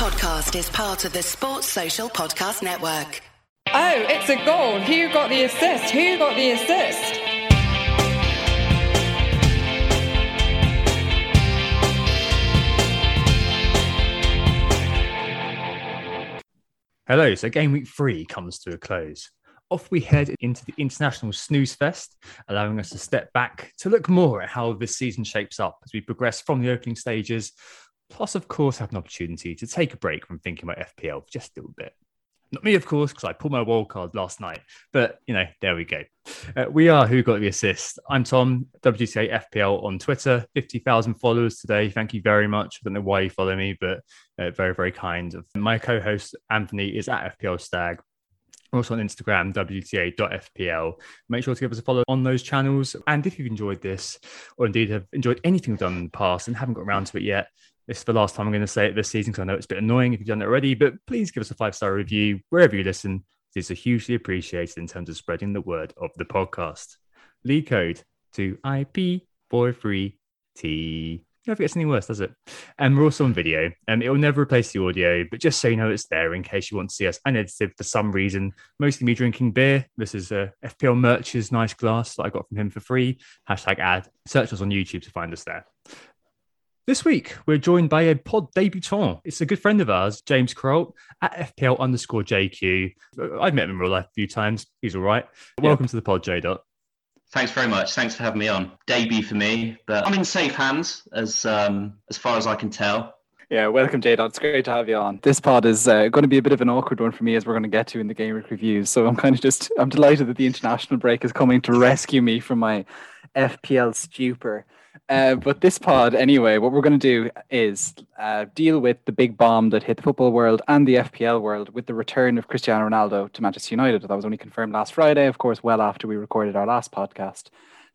podcast is part of the Sports Social Podcast Network. Oh, it's a goal. Who got the assist? Who got the assist? Hello, so game week three comes to a close. Off we head into the International Snooze Fest, allowing us to step back to look more at how this season shapes up as we progress from the opening stages Plus, of course, have an opportunity to take a break from thinking about FPL for just a little bit. Not me, of course, because I pulled my wild card last night. But, you know, there we go. Uh, we are Who Got the Assist. I'm Tom, WTA FPL on Twitter. 50,000 followers today. Thank you very much. I don't know why you follow me, but uh, very, very kind. My co host, Anthony, is at FPL Stag. also on Instagram, WTA.fpl. Make sure to give us a follow on those channels. And if you've enjoyed this, or indeed have enjoyed anything we've done in the past and haven't got around to it yet, this is the last time I'm going to say it this season because I know it's a bit annoying if you've done it already, but please give us a five star review wherever you listen. This is hugely appreciated in terms of spreading the word of the podcast. Lead code to IP43T. Never gets any worse, does it? And we're also on video. and it will never replace the audio, but just so you know, it's there in case you want to see us unedited for some reason. Mostly me drinking beer. This is uh, a FPL Merch's nice glass that I got from him for free. Hashtag ad. Search us on YouTube to find us there. This week, we're joined by a pod debutant. It's a good friend of ours, James Queralt, at FPL underscore JQ. I've met him in real life a few times. He's all right. Welcome to the pod, J. Dot. Thanks very much. Thanks for having me on. Debut for me, but I'm in safe hands as um, as far as I can tell. Yeah, welcome, Jade. It's great to have you on. This pod is uh, going to be a bit of an awkward one for me, as we're going to get to in the game week reviews. So I'm kind of just I'm delighted that the international break is coming to rescue me from my FPL stupor. Uh, but this pod, anyway, what we're going to do is uh, deal with the big bomb that hit the football world and the FPL world with the return of Cristiano Ronaldo to Manchester United. That was only confirmed last Friday, of course, well after we recorded our last podcast.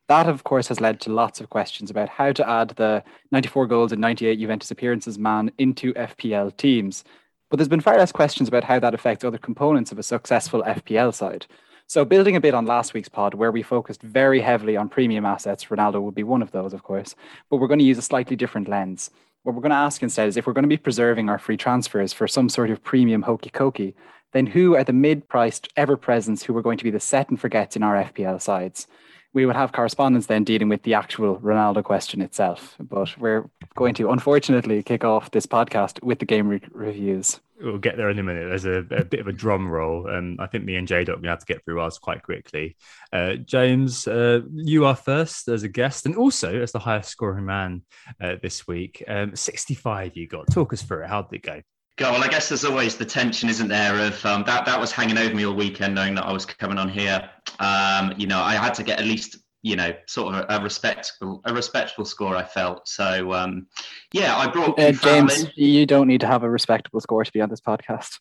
That, of course, has led to lots of questions about how to add the 94 goals and 98 Juventus appearances man into FPL teams. But there's been far less questions about how that affects other components of a successful FPL side. So, building a bit on last week's pod, where we focused very heavily on premium assets, Ronaldo would be one of those, of course, but we're going to use a slightly different lens. What we're going to ask instead is if we're going to be preserving our free transfers for some sort of premium hokey cokey, then who are the mid priced ever presents who are going to be the set and forgets in our FPL sides? We would have correspondence then dealing with the actual Ronaldo question itself. But we're going to unfortunately kick off this podcast with the game re- reviews. We'll get there in a minute. There's a, a bit of a drum roll, and I think me and Jade are going to have to get through ours quite quickly. Uh, James, uh, you are first as a guest, and also as the highest scoring man uh, this week. Um, 65 you got. Talk us through it. How did it go? Go well. I guess there's always the tension, isn't there? Of um, that that was hanging over me all weekend, knowing that I was coming on here. Um, you know, I had to get at least you know sort of a, a respectable a respectable score. I felt so. Um, yeah, I brought uh, James. You don't need to have a respectable score to be on this podcast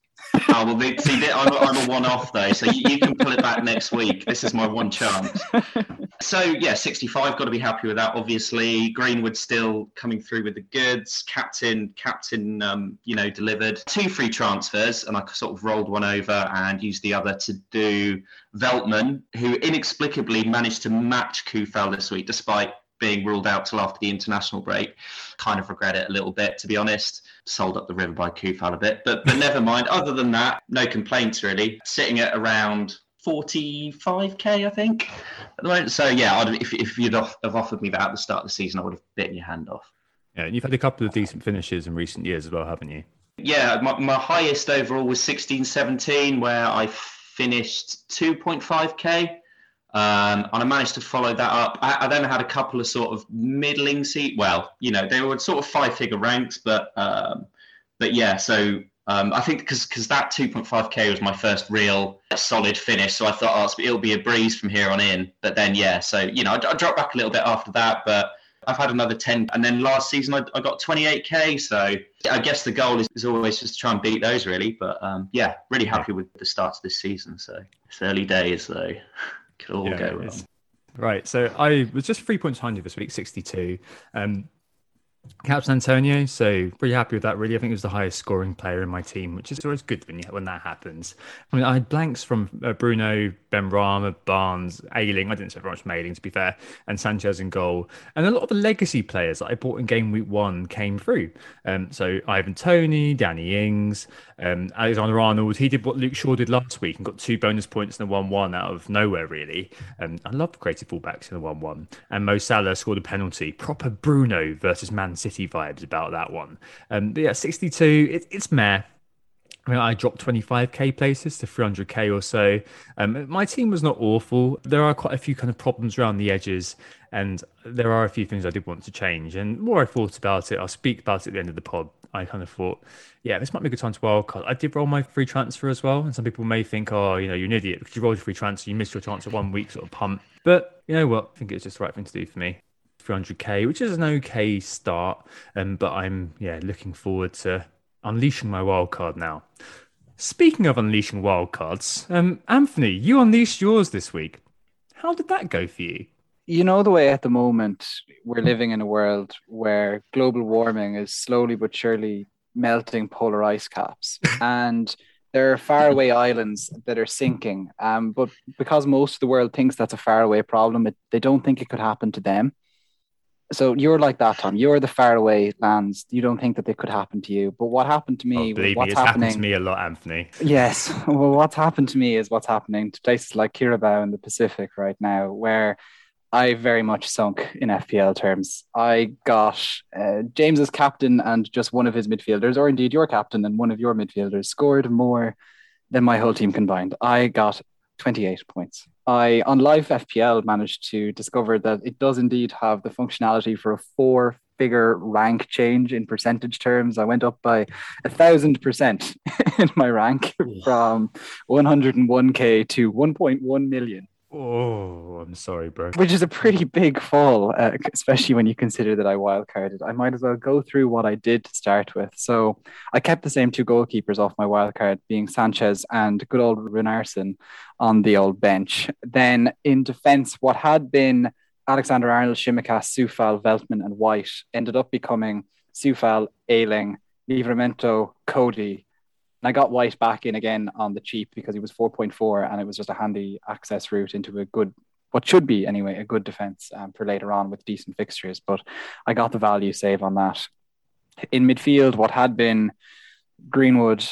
oh well, see, I'm, a, I'm, a one-off though, so you, you, can pull it back next week. This is my one chance. So yeah, 65. Got to be happy with that. Obviously, Greenwood still coming through with the goods. Captain, captain, um, you know, delivered two free transfers, and I sort of rolled one over and used the other to do Veltman, who inexplicably managed to match Coufal this week, despite being ruled out till after the international break. Kind of regret it a little bit, to be honest. Sold up the river by Coufal a bit, but but never mind. Other than that, no complaints really. Sitting at around 45k, I think, at the moment. So yeah, I'd, if if you'd have offered me that at the start of the season, I would have bitten your hand off. Yeah, and you've had a couple of decent finishes in recent years as well, haven't you? Yeah, my, my highest overall was 16, 17, where I finished 2.5k. Um, and I managed to follow that up. I, I, then had a couple of sort of middling seat. Well, you know, they were sort of five figure ranks, but um, but yeah. So um, I think because because that 2.5k was my first real solid finish, so I thought oh, it'll be a breeze from here on in. But then yeah, so you know, I, I dropped back a little bit after that, but. I've had another 10, and then last season I, I got 28k. So I guess the goal is, is always just to try and beat those, really. But um, yeah, really happy with the start of this season. So it's early days, though. Could all yeah, go wrong. Right. So I was just three points behind you this week, 62. Um, Caps Antonio, so pretty happy with that. Really, I think it was the highest scoring player in my team, which is always good when you, when that happens. I mean, I had blanks from uh, Bruno, Benrahma, Barnes, Ayling. I didn't say very much from Ayling, to be fair, and Sanchez in goal. And a lot of the legacy players that I bought in game week one came through. Um, so Ivan Toney, Danny Ings, um, Alexander Arnold. He did what Luke Shaw did last week and got two bonus points in the one-one out of nowhere. Really, um, I love creative fullbacks in the one-one. And Mo Salah scored a penalty, proper Bruno versus Man City vibes about that one. Um, but yeah, 62, it, it's meh. I mean, I dropped 25k places to 300k or so. Um, my team was not awful. There are quite a few kind of problems around the edges, and there are a few things I did want to change. And more I thought about it, I'll speak about it at the end of the pod. I kind of thought, yeah, this might be a good time to wildcard. I did roll my free transfer as well, and some people may think, oh, you know, you're an idiot because you rolled your free transfer, you missed your chance of one week sort of pump. But you know what? I think it's just the right thing to do for me. 300k, which is an okay start. Um, but I'm yeah looking forward to unleashing my wild card now. Speaking of unleashing wildcards, um, Anthony, you unleashed yours this week. How did that go for you? You know the way at the moment we're living in a world where global warming is slowly but surely melting polar ice caps, and there are faraway islands that are sinking. Um, but because most of the world thinks that's a faraway problem, it, they don't think it could happen to them so you're like that, Tom. You're the faraway lands. You don't think that they could happen to you. But what happened to me? Oh, believe what's me, it's happening? happened to me a lot, Anthony. Yes. Well, what's happened to me is what's happening to places like Kiribati in the Pacific right now, where I very much sunk in FPL terms. I got uh, James as captain and just one of his midfielders, or indeed your captain and one of your midfielders, scored more than my whole team combined. I got 28 points. I, on live FPL, managed to discover that it does indeed have the functionality for a four figure rank change in percentage terms. I went up by a thousand percent in my rank from 101k to 1.1 million. Oh, I'm sorry, bro. Which is a pretty big fall, uh, especially when you consider that I wildcarded. I might as well go through what I did to start with. So I kept the same two goalkeepers off my wildcard, being Sanchez and good old Runarsson on the old bench. Then in defence, what had been Alexander Arnold, Tsimikas, Coufal, Veltman, and White ended up becoming Coufal, Ayling, Livramento, Coady, and I got White back in again on the cheap because he was 4.4 and it was just a handy access route into a good, what should be anyway, a good defense um, for later on with decent fixtures. But I got the value save on that. In midfield, what had been Greenwood,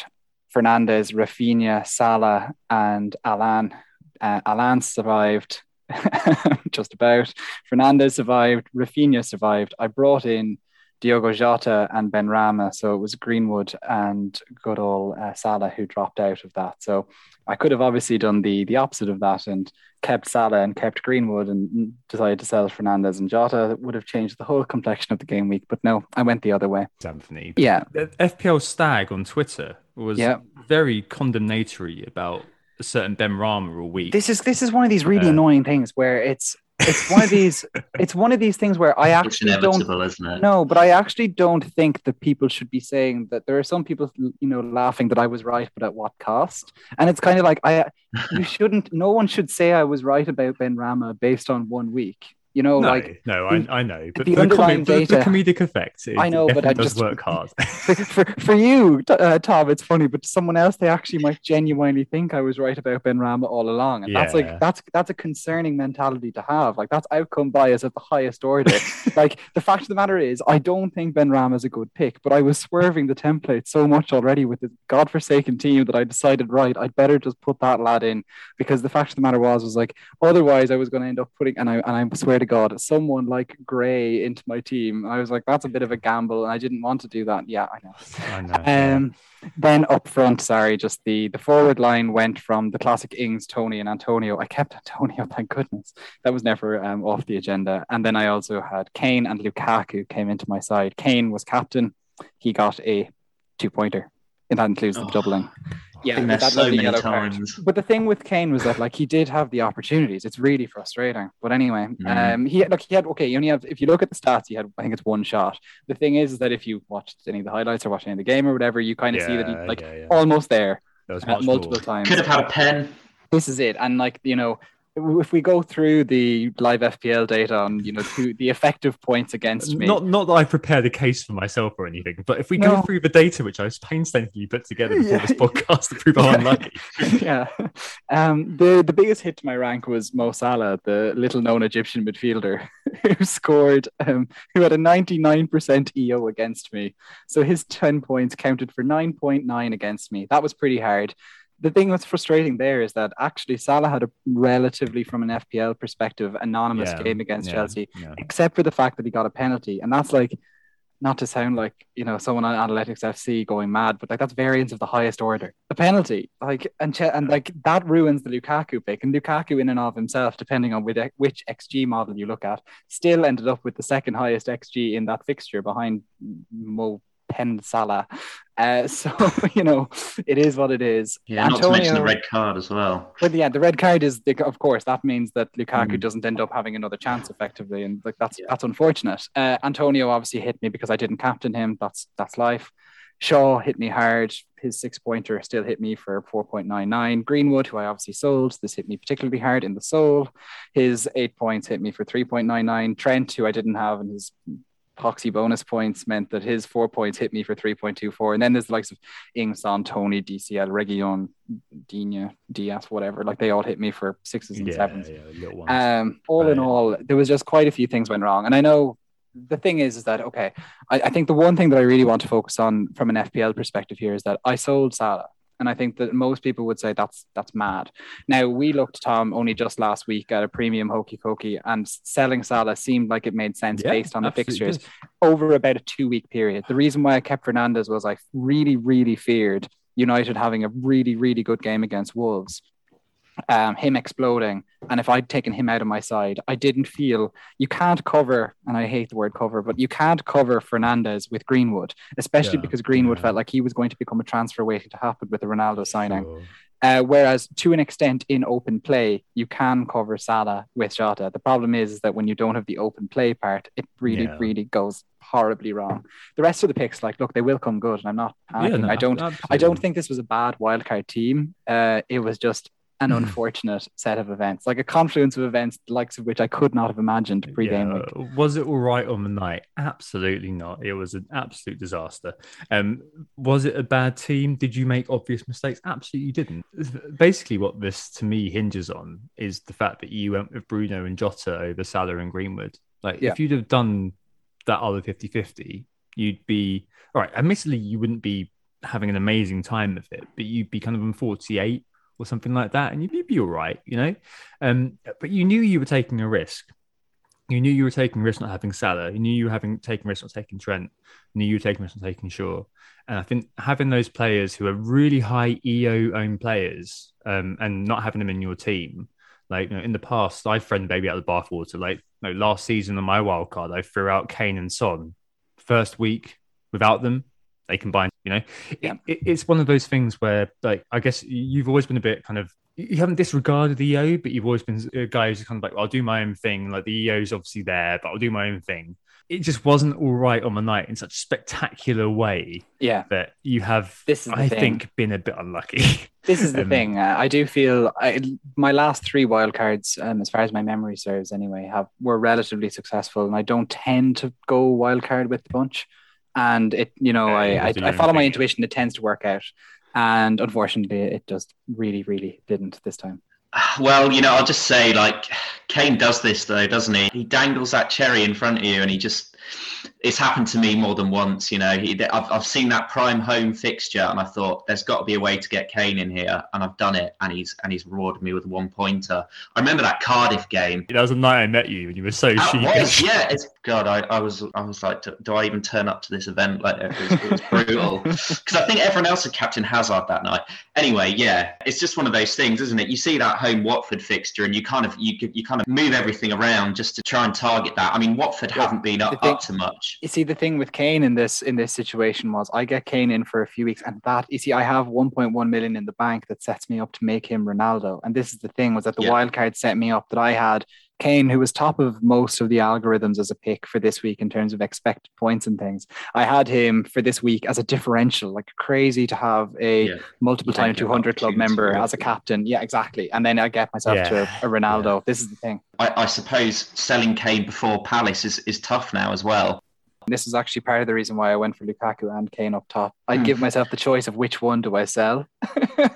Fernandez, Raphinha, Salah, and Alan. Uh, Alan survived just about. Fernandez survived. Raphinha survived. I brought in Diogo Jota and Benrahma. So it was Greenwood and good old uh, Salah who dropped out of that. So I could have obviously done the the opposite of that and kept Salah and kept Greenwood and decided to sell Fernandez and Jota. That would have changed the whole complexion of the game week. But no, I went the other way. Anthony. Yeah. FPL Stag on Twitter was Yeah. very condemnatory about a certain Benrahma all week. This is this is one of these really Uh, annoying things where it's it's one of these it's one of these things where I actually don't isn't it? No, but I actually don't think that people should be saying that. There are some people, you know, laughing that I was right, but at what cost? And it's kind of like I, you shouldn't. No one should say I was right about Benrahma based on one week. You know, no, like no, I, I know, but the the, underlying for the data- comedic effect, it, I know, but I just- work hard. for, for, you, uh, Tom, it's funny, but to someone else, they actually might genuinely think I was right about Benrahma all along, and that's like that's that's a concerning mentality to have. Like that's outcome bias at the highest order. like the fact of the matter is, I don't think Benrahma is a good pick, but I was swerving the template so much already with the godforsaken team that I decided, right, I'd better just put that lad in because the fact of the matter was, was like otherwise I was going to end up putting, and I and I swear to God, someone like Gray into my team. I was like, that's a bit of a gamble, and I didn't want to do that. Yeah, I know. I know. yeah. Um, then up front, sorry, just the the forward line went from the classic Ings, Toney, and Antonio. I kept Antonio, thank goodness. That was never um, off the agenda. And then I also had Kane and Lukaku came into my side. Kane was captain. He got a two pointer, and that includes the Oh. doubling. Yeah, Been there that so many yellow card. times. But the thing with Kane was that like he did have the opportunities. It's really frustrating. But anyway, Mm. um, he had, look he had okay. You only have if you look at the stats, he had I think it's one shot. The thing is, is that if you watched any of the highlights or watched any of the game or whatever, you kind of see that he like yeah, yeah. almost there There was uh, multiple more. times. Could have had a pen. This is it, and like you know. If we go through the live FPL data on you know the effective points against me, Not not that I prepared a case for myself or anything, but if we No. go through the data which I was painstakingly put together before Yeah. this podcast to prove I'm unlucky. yeah. Um, the the biggest hit to my rank was Mo Salah, the little known Egyptian midfielder who scored, um, who had a 99% EO against me. So his 10 points counted for 9.9 against me. That was pretty hard. The thing that's frustrating there is that actually Salah had a relatively, from an FPL perspective, anonymous Yeah, game against yeah, Chelsea, yeah. except for the fact that he got a penalty. And that's like, not to sound like you know someone on Analytics FC going mad, but like that's variance of the highest order. A penalty, like and che- and like that ruins the Lukaku pick. And Lukaku, in and of himself, depending on which, which XG model you look at, still ended up with the second highest XG in that fixture behind Mo Pen Salah. Uh, so you know it is what it is. Yeah, not to mention the Antonio- red card as well. but yeah, the red card is, the, of course, that means that Lukaku Mm. doesn't end up having another chance effectively, and like that's Yeah. that's unfortunate. Uh, Antonio obviously hit me because I didn't captain him. That's that's life. Shaw hit me hard. His six pointer still hit me for 4.99. Greenwood, who I obviously sold, this hit me particularly hard in the soul. His eight points hit me for 3.99. Trent, who I didn't have, and his poxy bonus points meant that his four points hit me for 3.24. And then there's the likes of Ingson, Toney, DCL, Reguilon, Dina, Dias, whatever. Like they all hit me for sixes and Yeah, sevens. yeah. Um, all in all, there was just quite a few things went wrong. And I know the thing is, is that okay? I, I think the one thing that I really want to focus on from an FPL perspective here is that I sold Salah. And I think that most people would say that's that's mad. Now we looked, Tom, only just last week at a premium hokey cokey, and selling Salah seemed like it made sense Yeah, based on the fixtures did. over about a two week period. The reason why I kept Fernandez was I really, really feared United having a really, really good game against Wolves, um, him exploding. And if I'd taken him out of my side, I didn't feel you can't cover, and I hate the word cover, but you can't cover Fernandez with Greenwood, especially Yeah, because Greenwood yeah. felt like he was going to become a transfer waiting to happen with the Ronaldo signing. Sure. Uh, whereas to an extent in open play, you can cover Salah with Jota. The problem is, that when you don't have the open play part, it really, Yeah. really goes horribly wrong. The rest of the picks, like, look, they will come good, and I'm not. Yeah, no, I don't, I don't think this was a bad wildcard team. Uh, it was just an unfortunate set of events, like a confluence of events, the likes of which I could not have imagined pre-game Yeah, week. Was it all right on the night? Absolutely not. It was an absolute disaster. Um, was it a bad team? Did you make obvious mistakes? Absolutely, you didn't. Basically, what this to me hinges on is the fact that you went with Bruno and Jota over Salah and Greenwood. Like, Yeah. if you'd have done that other 50 50, you'd be all right. Admittedly, you wouldn't be having an amazing time of it, but you'd be kind of on 48 or something like that, and you'd be all right, you know? Um, but you knew you were taking a risk you knew you were taking risk not having Salah. You knew you were having taking risk not taking Trent. You knew you were taking risk not taking Shaw. And I think having those players who are really high EO owned players um, and not having them in your team, like you know, in the past, I thrown baby out of the bathwater. Like you know, last season on my wild card, I threw out Kane and Son. First week without them, they combined. You know, Yeah. it, it's one of those things where, like, I guess you've always been a bit kind of you haven't disregarded the EO, but you've always been a guy who's kind of like, well, I'll do my own thing. Like the EO's obviously there, but I'll do my own thing. It just wasn't all right on the night in such a spectacular way Yeah, that you have, This is I thing. think, been a bit unlucky. this is the Um, thing. Uh, I do feel I, my last three wildcards, um, as far as my memory serves, anyway, have were relatively successful, and I don't tend to go wildcard with the bunch. And it, you know, Yeah, I, I, I follow my thing. intuition. It tends to work out, and unfortunately, it just really, really didn't this time. Well, you know, I'll just say, like, Kane does this though, doesn't he? He dangles that cherry in front of you, and he just. It's happened to me more than once, you know. He, I've, I've seen that prime home fixture, and I thought there's got to be a way to get Kane in here, and I've done it, and he's and he's rewarded me with one pointer. I remember that Cardiff game. that was the night I met you, and you were so That sheepish. was, yeah. It's God. I, I was I was like, do, do I even turn up to this event? Like, it was, it was brutal because I think everyone else had Captain Hazard that night. Anyway, yeah, it's just one of those things, isn't it? You see that home Watford fixture, and you kind of you you kind of move everything around just to try and target that. I mean, Watford Yeah, haven't been up, thing- up to much. You see, the thing with Kane in this in this situation was I get Kane in for a few weeks, and that you see, I have 1.1 million in the bank that sets me up to make him Ronaldo. And this is the thing was that the Yeah. wild card set me up that I had Kane, who was top of most of the algorithms as a pick for this week in terms of expected points and things, I had him for this week as a differential. Like crazy to have a Yeah. multiple time 200 club member as a captain. Yeah, exactly. And then I get myself to Yeah, a Ronaldo. This is the thing. I, I suppose selling Kane before Palace is, is tough now as well. This is actually part of the reason why I went for Lukaku and Kane up top. I'd Hmm. give myself the choice of which one do I sell.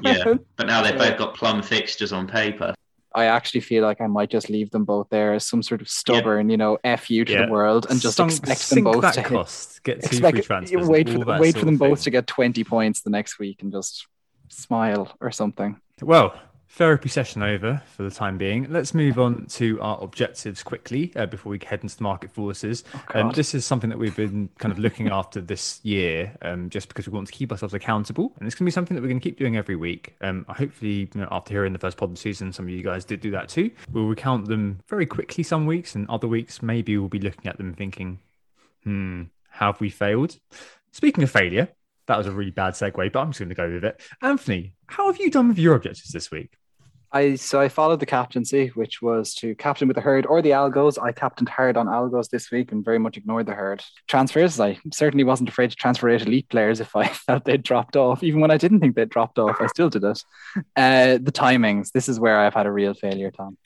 Yeah, but now they've both got plum fixtures on paper. I actually feel like I might just leave them both there as some sort of stubborn, you know, F you to Yeah. the world and just Sunk- expect them both that to hit. cost. Get two Expect, free transfers. wait for, that wait for them both to get 20 points the next week and just smile or something. Well, therapy session over for the time being. Let's move on to our objectives quickly uh, before we head into the market forces. um, this is something that we've been kind of looking after this year, um, just because we want to keep ourselves accountable, and it's going to be something that we're going to keep doing every week. Um, hopefully, you know, after hearing the first pod of the season, some of you guys did do that too. We'll recount them very quickly some weeks, and other weeks maybe we'll be looking at them thinking, "Hmm, have we failed?" Speaking of failure. That was a really bad segue, but I'm just going to go with it. Anthony, how have you done with your objectives this week? I so I followed the captaincy, which was to captain with the herd or the algos. I captained hard on algos this week and very much ignored the herd. Transfers, I certainly wasn't afraid to transfer eight elite players if I felt they'd dropped off. Even when I didn't think they'd dropped off, I still did it. Uh, the timings, this is where I've had a real failure, Tom.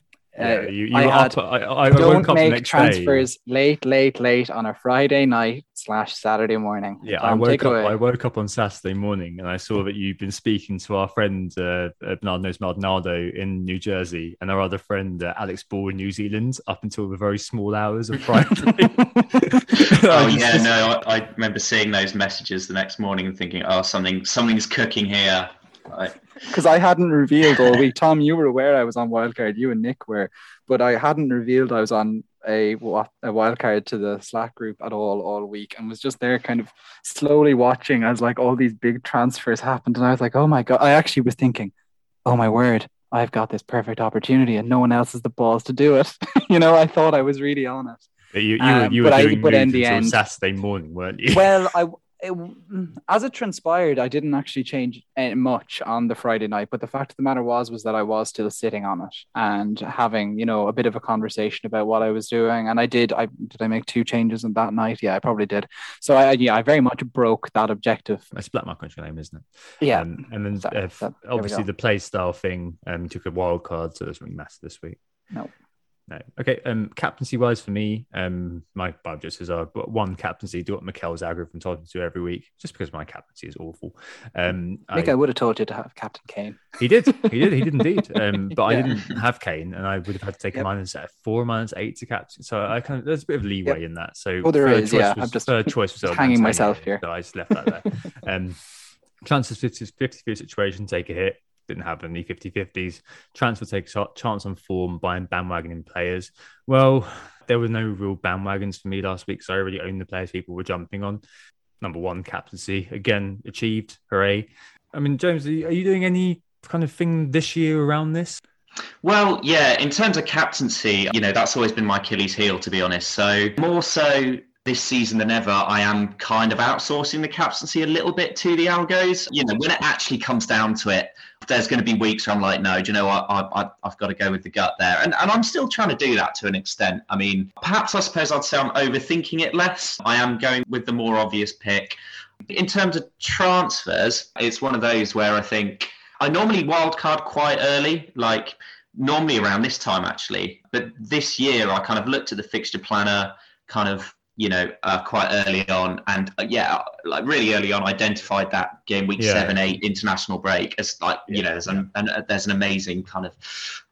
Yeah, you, you I were had- up, I, I, I don't woke up the make next transfers late, late, late on a Friday night slash Saturday morning. Day. Yeah, I woke up. away. I woke up on Saturday morning and I saw that you've been speaking to our friend uh, uh, Bernardo's Maldonado in New Jersey and our other friend uh, Alex Ball in New Zealand up until the very small hours of Friday. Oh yeah, no, I, I remember seeing those messages the next morning and thinking, oh, something something's cooking here. I, because I hadn't revealed all week. Tom, you were aware I was on wildcard. You and Nick were, but I hadn't revealed I was on a a wildcard to the Slack group at all all week, and was just there, kind of slowly watching as like all these big transfers happened, and I was like, oh my god! I actually was thinking, oh my word, I've got this perfect opportunity, and no one else has the balls to do it. you know, I thought I was really on it. you, you, were, Um, you were but I- doing but in the end- Saturday morning, weren't you? well, I it, as it transpired, I didn't actually change eh, much on the Friday night. But the fact of the matter was, was that I was still sitting on it and having, you know, a bit of a conversation about what I was doing. And I did. I did. I make two changes on that night. Yeah, I probably did. So I, yeah, I very much broke that objective. It's Black Mark Country name, isn't it? Yeah. Um, and then obviously the play style thing um, took a wild card, so there's something massive this week. No. No. Okay. Um, captaincy wise for me, um, my objectives are but one captaincy, do what Mikel's algorithm told me to every week, just because my captaincy is awful. Um, Nick, I, would have told you to have Captain Kane. he did, he did, he did indeed. Um, but I didn't have Kane, and I would have had to take Yep. a minus uh, four, minus eight to captain. So I kind of there's a bit of leeway in that. So Oh, there is, choice yeah. Was, I'm just- third choice was hanging myself here. So I just left that there. um, chances 50 50 situation, take a hit. Didn't have any 50 50s. Transfer takes a chance on form, buying bandwagoning players. Well, there were no real bandwagons for me last week, so I already owned the players people were jumping on. Number one, captaincy again achieved. Hooray! I mean, James, are you doing any kind of thing this year around this? Well, yeah, in terms of captaincy, you know, that's always been my Achilles heel, to be honest. So, more so this season than ever, I am kind of outsourcing the captaincy a little bit to the algos. You know, when it actually comes down to it, there's going to be weeks where I'm like, no, do you know what? I, I, I've got to go with the gut there. And, and I'm still trying to do that to an extent. I mean, perhaps I suppose I'd say I'm overthinking it less. I am going with the more obvious pick. In terms of transfers, it's one of those where I think I normally wildcard quite early, like normally around this time actually. But this year I kind of looked at the fixture planner kind of, you know, uh, quite early on. And uh, yeah, like really early on, identified that game week Yeah. seven, eight international break as like, you know, there's, an, an, uh, there's an amazing kind of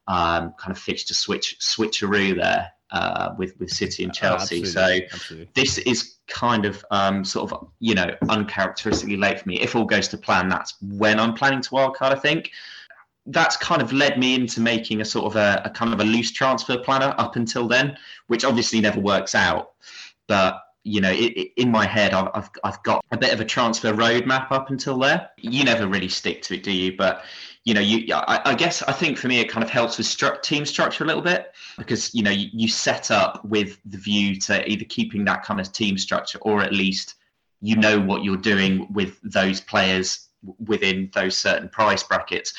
um, kind of fixture switch switcheroo there uh, with, with City and Chelsea. so Absolutely, absolutely. this is kind of um, sort of you know uncharacteristically late for me. If all goes to plan, that's when I'm planning to wildcard. I think that's kind of led me into making a sort of a, a kind of a loose transfer planner up until then, which obviously never works out. But you know, it, it- in my head, I've, I've I've got a bit of a transfer roadmap up until there. You never really stick to it, do you? But you know, you I, I guess I think for me, it kind of helps with stru- team structure a little bit because you know you, you set up with the view to either keeping that kind of team structure or at least you know what you're doing with those players within those certain price brackets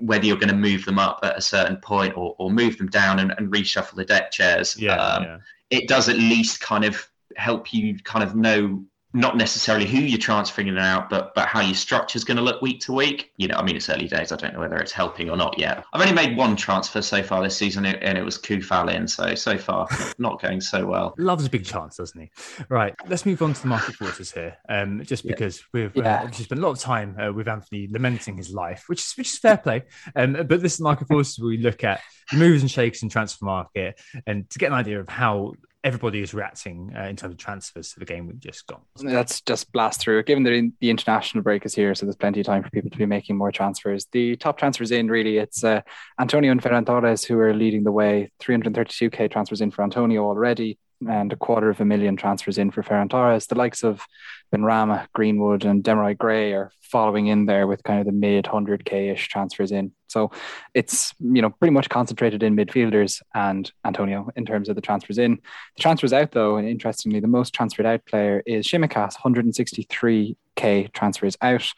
whether you're going to move them up at a certain point or, or move them down and, and reshuffle the deck chairs. Yeah, um, yeah. It does at least kind of help you kind of know not necessarily who you're transferring in and out, but but how your structure is going to look week to week. You know, I mean, it's early days. I don't know whether it's helping or not yet. I've only made one transfer so far this season, and it was Kufalin. So so far, not going so well. Loves a big chance, doesn't he? Right. Let's move on to the market forces here. Um, just because we've uh, Yeah. obviously spent a lot of time uh, with Anthony lamenting his life, which is which is fair play. Um, but this is market forces where we look at the moves and shakes in transfer market and to get an idea of how everybody is reacting uh, in terms of transfers to the game we've just got. Let's just blast through it. Given that the international break is here, so there's plenty of time for people to be making more transfers. The top transfers in really, it's uh, Antonio and Ferran Torres who are leading the way. 332k transfers in for Antonio already, and a quarter of a million transfers in for Ferran Torres. The likes of Benrahma, Greenwood, and Demarai Gray are following in there with kind of the mid 100k ish transfers in. So it's you know pretty much concentrated in midfielders and Antonio in terms of the transfers in. The transfers out, though, and interestingly, the most transferred out player is Tsimikas, 163k transfers out.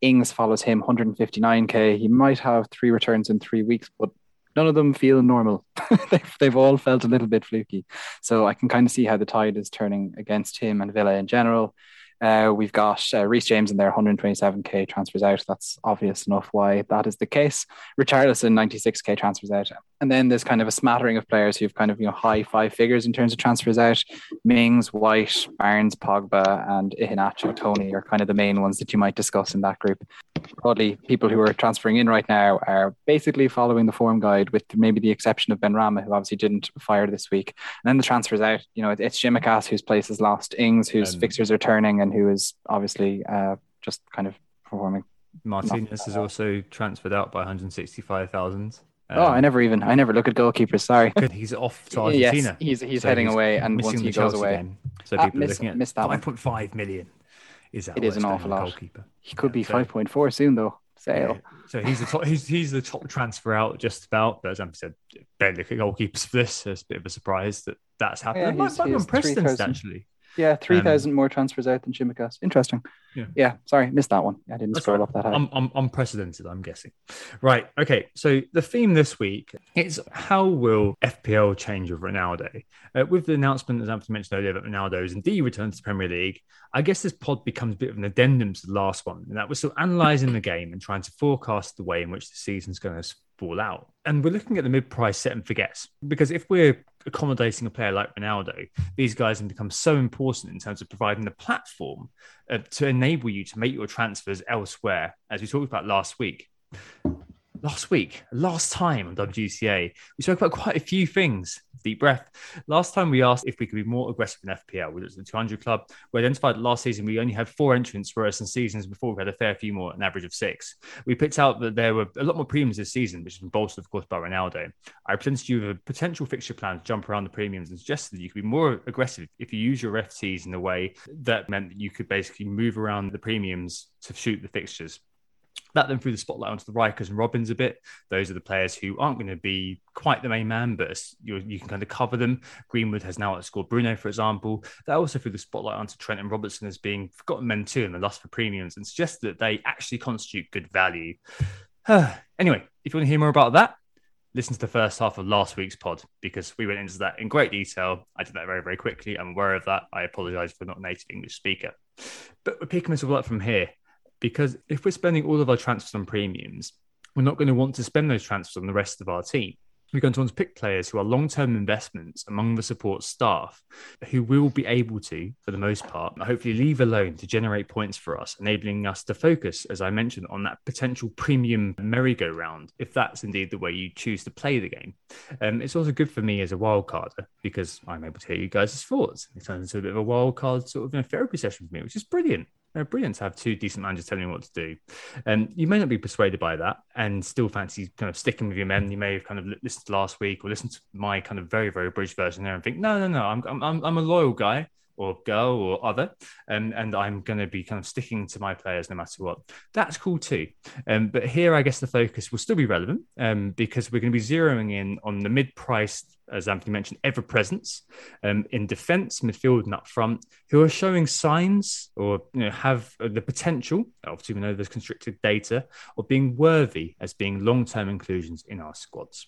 Ings follows him, 159k. He might have three returns in three weeks, but none of them feel normal. they've, they've all felt a little bit fluky. So I can kind of see how the tide is turning against him and Villa in general. Uh, we've got uh, Reece James in there, 127k transfers out. That's obvious enough why that is the case. Richarlison, 96k transfers out. And then there's kind of a smattering of players who've kind of, you know, high five figures in terms of transfers out. Mings, White, Barnes, Pogba, and Iheanacho, Toney are kind of the main ones that you might discuss in that group. Broadly, people who are transferring in right now are basically following the form guide, with maybe the exception of Benrahma, who obviously didn't fire this week. And then the transfers out, you know, it's Tsimikas whose place is lost, Ings whose Um, fixtures are turning, and who is obviously uh, just kind of performing. Martinez is also transferred out by 165,000. oh, I never even, I never look at goalkeepers. Sorry. Um, He's off to Argentina. Yes, he's he's So heading away, and once he goes Chelsea away, game. So Ah, people miss- are looking at missed that 5.5 million. Is that It is an awful on a lot. Goalkeeper. he could be so- five point four soon though. Sale. Yeah. So he's the top. He's, he's the top transfer out just about. But as I said, barely look at goalkeepers for this. So it's a bit of a surprise that that's happened. Yeah, he's- be unprecedented 3,000. actually. Yeah, three thousand more transfers out than Tsimikas. Interesting. Yeah. Yeah. Sorry, missed that one. I didn't That's scroll right. up that high. Un- un- unprecedented, I'm guessing. Right. Okay. So the theme this week is how will FPL change with Ronaldo? Uh, with the announcement, as Anthony mentioned earlier, that Ronaldo is indeed returned to the Premier League, I guess this pod becomes a bit of an addendum to the last one. And that was sort of analysing the game and trying to forecast the way in which the season's going to fall out. And we're looking at the mid-price set and forgets. Because if we're accommodating a player like Ronaldo, these guys have become so important in terms of providing the platform uh, to enable you to make your transfers elsewhere, as we talked about last week. Last week, last time on WGTA, we spoke about quite a few things. Deep breath. Last time we asked if we could be more aggressive in FPL. We looked at the 200 club. We identified last season we only had four entrants, whereas in seasons before we had a fair few more, an average of six. We picked out that there were a lot more premiums this season, which has been bolstered, of course, by Ronaldo. I presented you with a potential fixture plan to jump around the premiums and suggested that you could be more aggressive if you use your FTs in a way that meant that you could basically move around the premiums to shoot the fixtures. That then threw the spotlight onto the Rikers and Robins a bit. Those are the players who aren't going to be quite the main man, but you you can kind of cover them. Greenwood has now outscored Bruno, for example. That also threw the spotlight onto Trent and Robertson as being forgotten men too in the lust for premiums and suggested that they actually constitute good value. anyway, if you want to hear more about that, listen to the first half of last week's pod because we went into that in great detail. I did that very, very quickly. I'm aware of that. I apologize for not a native English speaker. But we're picking this all up from here because if we're spending all of our transfers on premiums, we're not going to want to spend those transfers on the rest of our team. We're going to want to pick players who are long term investments among the support staff who will be able to, for the most part, hopefully leave alone to generate points for us, enabling us to focus, as I mentioned, on that potential premium merry-go-round, if that's indeed the way you choose to play the game. Um, it's also good for me as a wild wildcarder because I'm able to hear you guys' thoughts. It turns into a bit of a wildcard sort of you know, therapy session for me, which is brilliant. Uh, brilliant to have two decent managers telling you what to do. Um, you may not be persuaded by that and still fancy kind of sticking with your men. You may have kind of listened to last week or listened to my kind of very, very bridge version there and think, no, no, no, I'm, I'm, I'm a loyal guy. Or girl or other, um, and I'm going to be kind of sticking to my players no matter what. That's cool too. Um, but here, I guess the focus will still be relevant um, because we're going to be zeroing in on the mid-priced, as Anthony mentioned, ever presence um, in defence, midfield, and up front, who are showing signs or you know, have the potential. Obviously, we know there's constricted data of being worthy as being long-term inclusions in our squads.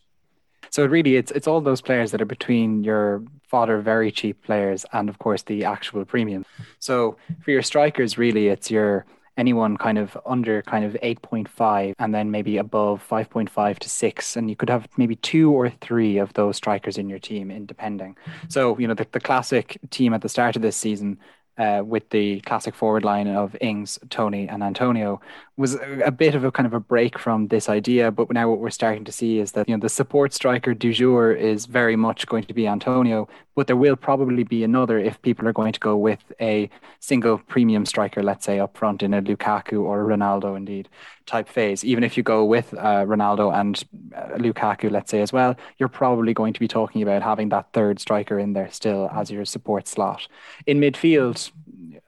So it really, it's it's all those players that are between your fodder very cheap players and of course the actual premium. So for your strikers, really, it's your anyone kind of under kind of 8.5 and then maybe above 5.5 to 6 and you could have maybe two or three of those strikers in your team in depending so you know the, the classic team at the start of this season uh, with the classic forward line of Ings, Toney, and Antonio was a bit of a kind of a break from this idea. But now what we're starting to see is that you know the support striker du jour is very much going to be Antonio, but there will probably be another if people are going to go with a single premium striker, let's say up front in a Lukaku or a Ronaldo, indeed type phase. Even if you go with uh, Ronaldo and uh, Lukaku, let's say as well, you're probably going to be talking about having that third striker in there still as your support slot. In midfield,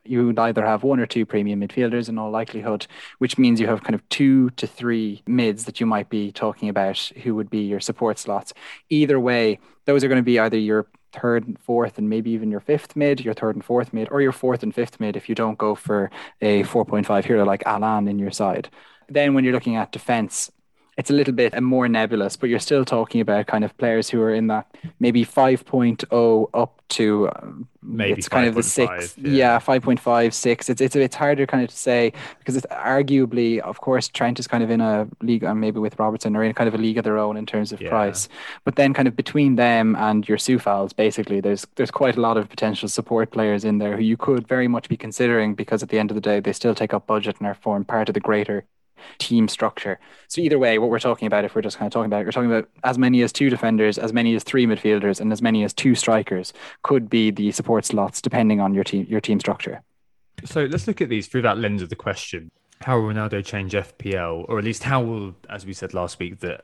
you would either have one or two premium midfielders in all likelihood, which means you have kind of two to three mids that you might be talking about who would be your support slots. Either way, those are going to be either your third and fourth and maybe even your fifth mid, your third and fourth mid, or your fourth and fifth mid if you don't go for a 4.5 hero like Alan in your side. Then when you're looking at defense, it's a little bit more nebulous, but you're still talking about kind of players who are in that maybe 5.0 up to um, maybe it's kind of the six, yeah, yeah 5.5, 6. It's, it's, it's harder kind of to say because it's arguably, of course, Trent is kind of in a league, and maybe with Robertson, are in kind of a league of their own in terms of yeah. price. But then kind of between them and your Coufals, basically, there's there's quite a lot of potential support players in there who you could very much be considering because at the end of the day, they still take up budget and are form part of the greater team structure. So either way, what we're talking about, if we're just kind of talking about, it, we're talking about as many as two defenders, as many as three midfielders, and as many as two strikers could be the support slots depending on your team your team structure. So let's look at these through that lens of the question. How will Ronaldo change FPL, or at least how will, as we said last week, the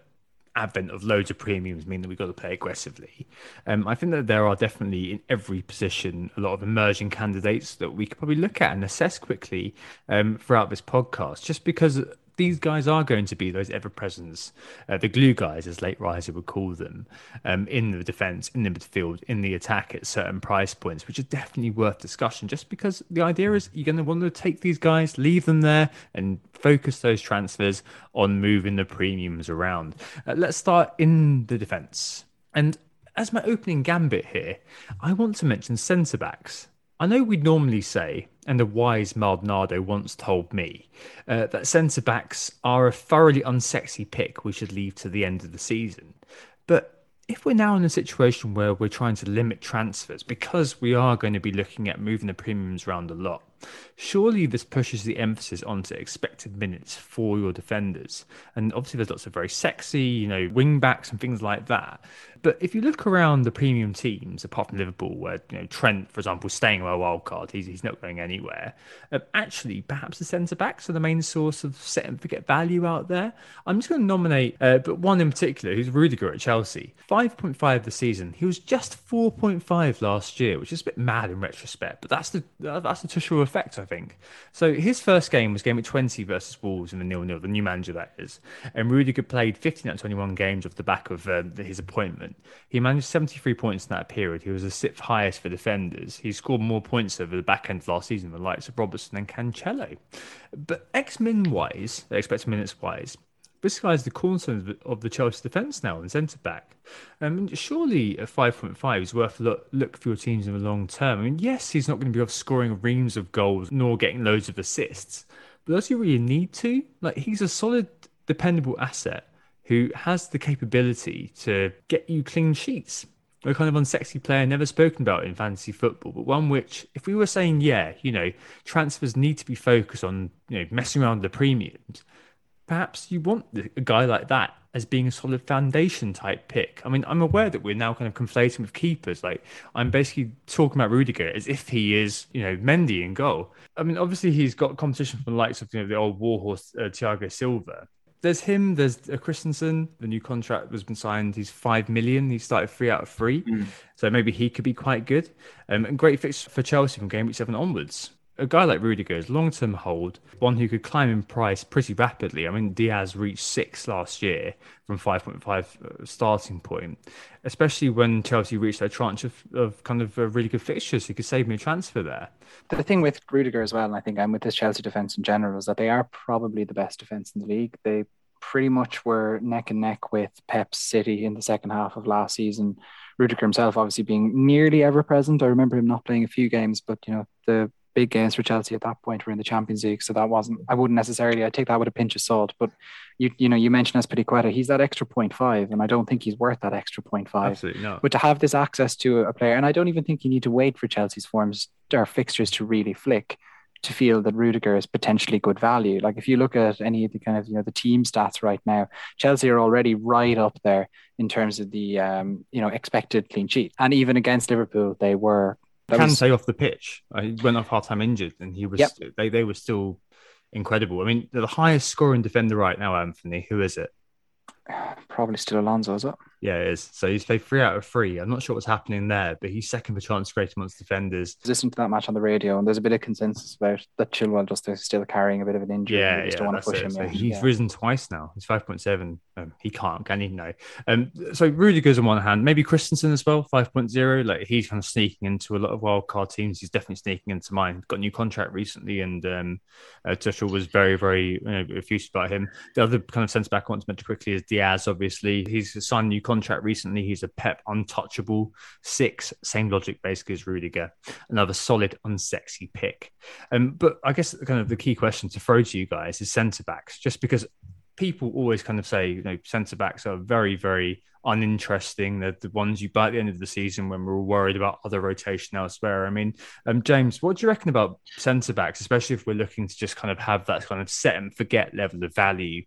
advent of loads of premiums mean that we've got to play aggressively. Um, I think that there are definitely in every position a lot of emerging candidates that we could probably look at and assess quickly um, throughout this podcast, just because these guys are going to be those ever presence, uh, the glue guys, as late riser would call them, um, in the defense, in the midfield, in the attack at certain price points, which are definitely worth discussion. Just because the idea is you're going to want to take these guys, leave them there, and focus those transfers on moving the premiums around. Uh, let's start in the defense. And as my opening gambit here, I want to mention centre backs. I know we'd normally say, and the wise Maldonado once told me, uh, that centre backs are a thoroughly unsexy pick we should leave to the end of the season. But if we're now in a situation where we're trying to limit transfers because we are going to be looking at moving the premiums around a lot, surely this pushes the emphasis onto expected minutes for your defenders. And obviously, there's lots of very sexy, you know, wing backs and things like that. But if you look around the premium teams, apart from Liverpool, where you know Trent, for example, staying a wild card, he's, he's not going anywhere. Um, actually, perhaps the centre backs are the main source of set and forget value out there. I'm just going to nominate, uh, but one in particular, who's Rudiger at Chelsea. 5.5 the season. He was just 4.5 last year, which is a bit mad in retrospect. But that's the that's the Tuchel effect, I think. So his first game was game at 20 versus Wolves in the nil nil, the new manager that is. And Rudiger played 15 out of 21 games off the back of uh, his appointment. He managed 73 points in that period. He was the sixth highest for defenders. He scored more points over the back end of last season than the likes of Robertson and Cancelo. But X min wise, expected minutes wise, this guy's the cornerstone of the Chelsea defence now and centre back. Um, I mean, surely a 5.5 is worth a look, look for your teams in the long term. I mean, yes, he's not going to be off scoring reams of goals nor getting loads of assists, but does he really need to? Like, he's a solid, dependable asset who has the capability to get you clean sheets. A kind of unsexy player never spoken about in fantasy football, but one which, if we were saying, yeah, you know, transfers need to be focused on, you know, messing around with the premiums, perhaps you want a guy like that as being a solid foundation type pick. I mean, I'm aware that we're now kind of conflating with keepers. Like, I'm basically talking about Rudiger as if he is, you know, Mendy in goal. I mean, obviously he's got competition from the likes of you know the old warhorse uh, Thiago Silva, there's him. There's uh, Christensen. The new contract has been signed. He's five million. He started three out of three, Mm. so maybe he could be quite good. Um, and great fix for Chelsea from game week seven onwards. A guy like Rudiger is long-term hold, one who could climb in price pretty rapidly. I mean, Diaz reached six last year from 5.5 uh, starting point, especially when Chelsea reached their tranche of, of kind of uh, really good fixtures. He could save me a transfer there. The thing with Rudiger as well, and I think I'm with this Chelsea defense in general, is that they are probably the best defense in the league. They pretty much were neck and neck with Pep's City in the second half of last season. Rudiger himself, obviously being nearly ever present. I remember him not playing a few games, but you know the big games for Chelsea at that point were in the Champions League, so that wasn't. I wouldn't necessarily. I take that with a pinch of salt, but you you know you mentioned Azpilicueta, he's that extra point five, and I don't think he's worth that extra point five. Absolutely not. But to have this access to a player, and I don't even think you need to wait for Chelsea's forms or fixtures to really flick to feel that Rudiger is potentially good value. Like if you look at any of the kind of you know the team stats right now, Chelsea are already right up there in terms of the um, you know expected clean sheet, and even against Liverpool, they were. That can was- say off the pitch. Uh, He went off half time injured, and he was. Yep. They they were still incredible. I mean, the highest scoring defender right now, Anthony. Who is it? probably still Alonso, is it? Yeah, it is. So he's played three out of three. I'm not sure what's happening there, but he's second for chance created amongst defenders. Listen to that match on the radio, and there's a bit of consensus about that Chilwell just is still carrying a bit of an injury. Yeah, yeah, don't want to push it. him. So yet. he's Yeah. risen twice now. He's 5.7. Um, he can't, can he? No. Um, so Rudiger's on one hand, maybe Christensen as well, 5.0. Like he's kind of sneaking into a lot of wild card teams. He's definitely sneaking into mine. He's Got a new contract recently, and um, uh, Tuchel was very, very you know, effusive about him. The other kind of centre back I want to mention quickly is Dias. Obviously, he's signed a new contract recently. He's a Pep untouchable six. Same logic basically as Rudiger. Another solid, unsexy pick. Um, but I guess kind of the key question to throw to you guys is centre backs, just because people always kind of say, you know, centre backs are very, very uninteresting. They're the ones you buy at the end of the season when we're all worried about other rotation elsewhere. I mean, um, James, what do you reckon about centre backs, especially if we're looking to just kind of have that kind of set and forget level of value?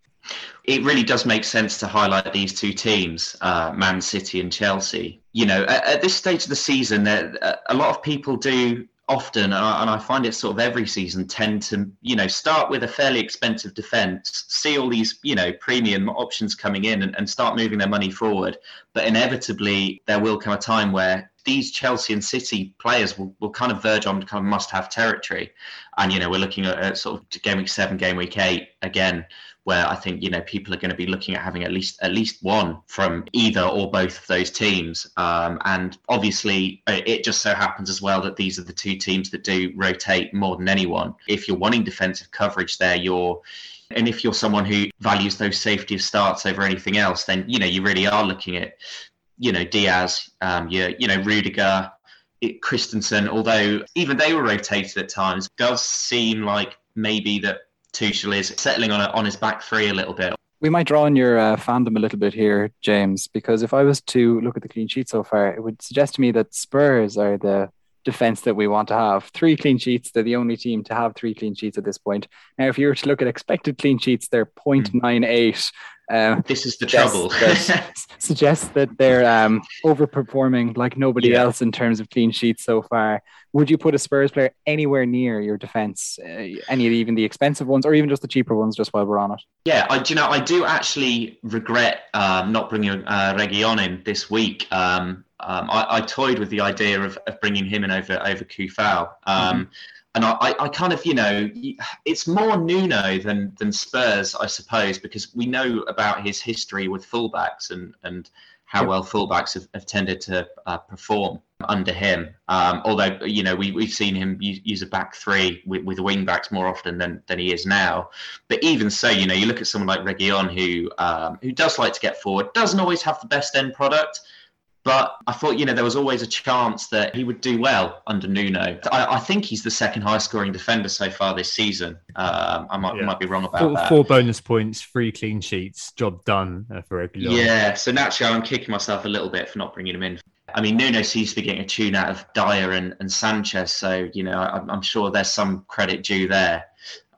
It really does make sense to highlight these two teams, uh, Man City and Chelsea. You know, at, at this stage of the season, a lot of people do often, and I, and I find it sort of every season, tend to, you know, start with a fairly expensive defence, see all these, you know, premium options coming in and, and start moving their money forward. But inevitably, there will come a time where these Chelsea and City players will, will kind of verge on kind of must have territory. And, you know, we're looking at, at sort of game week seven, game week eight again where I think you know people are going to be looking at having at least at least one from either or both of those teams. Um, and obviously, uh, it just so happens as well that these are the two teams that do rotate more than anyone. If you're wanting defensive coverage, there you're. And if you're someone who values those safety of starts over anything else, then you know you really are looking at, you know, Dias, um, you, you know, Rudiger, it, Christensen. Although even they were rotated at times, does seem like maybe that Tuchel is settling on a, on his back three a little bit. We might draw on your uh, fandom a little bit here, James, because if I was to look at the clean sheet so far, it would suggest to me that Spurs are the defense that we want to have. Three clean sheets, they're the only team to have three clean sheets at this point. Now, if you were to look at expected clean sheets, they're 0.98. Um, This is the suggests trouble. suggests that they're um, overperforming like nobody Yeah. else in terms of clean sheets so far. Would you put a Spurs player anywhere near your defense? Uh, any of even the expensive ones, or even just the cheaper ones? Just while we're on it. Yeah, I do you know. I do actually regret um, not bringing uh, Reguilón in this week. Um, um, I, I toyed with the idea of, of bringing him in over over Coufal. Um, And I, I- kind of, you know, it's more Nuno than than Spurs, I suppose, because we know about his history with fullbacks and and how well fullbacks have, have tended to uh, perform under him. Um, although, you know, we, we've seen him use, use a back three with, with wing backs more often than, than he is now. But even so, you know, you look at someone like Reguilón who um, who does like to get forward, doesn't always have the best end product. But I thought, you know, there was always a chance that he would do well under Nuno. I, I think he's the second highest scoring defender so far this season. Um, I might, Yeah. might be wrong about Four, that. four bonus points, three clean sheets, job done uh, for Reguilón. Yeah, so naturally I'm kicking myself a little bit for not bringing him in. I mean, Nuno seems to be getting a tune out of Dier and, and Sanchez, so you know I'm, I'm sure there's some credit due there.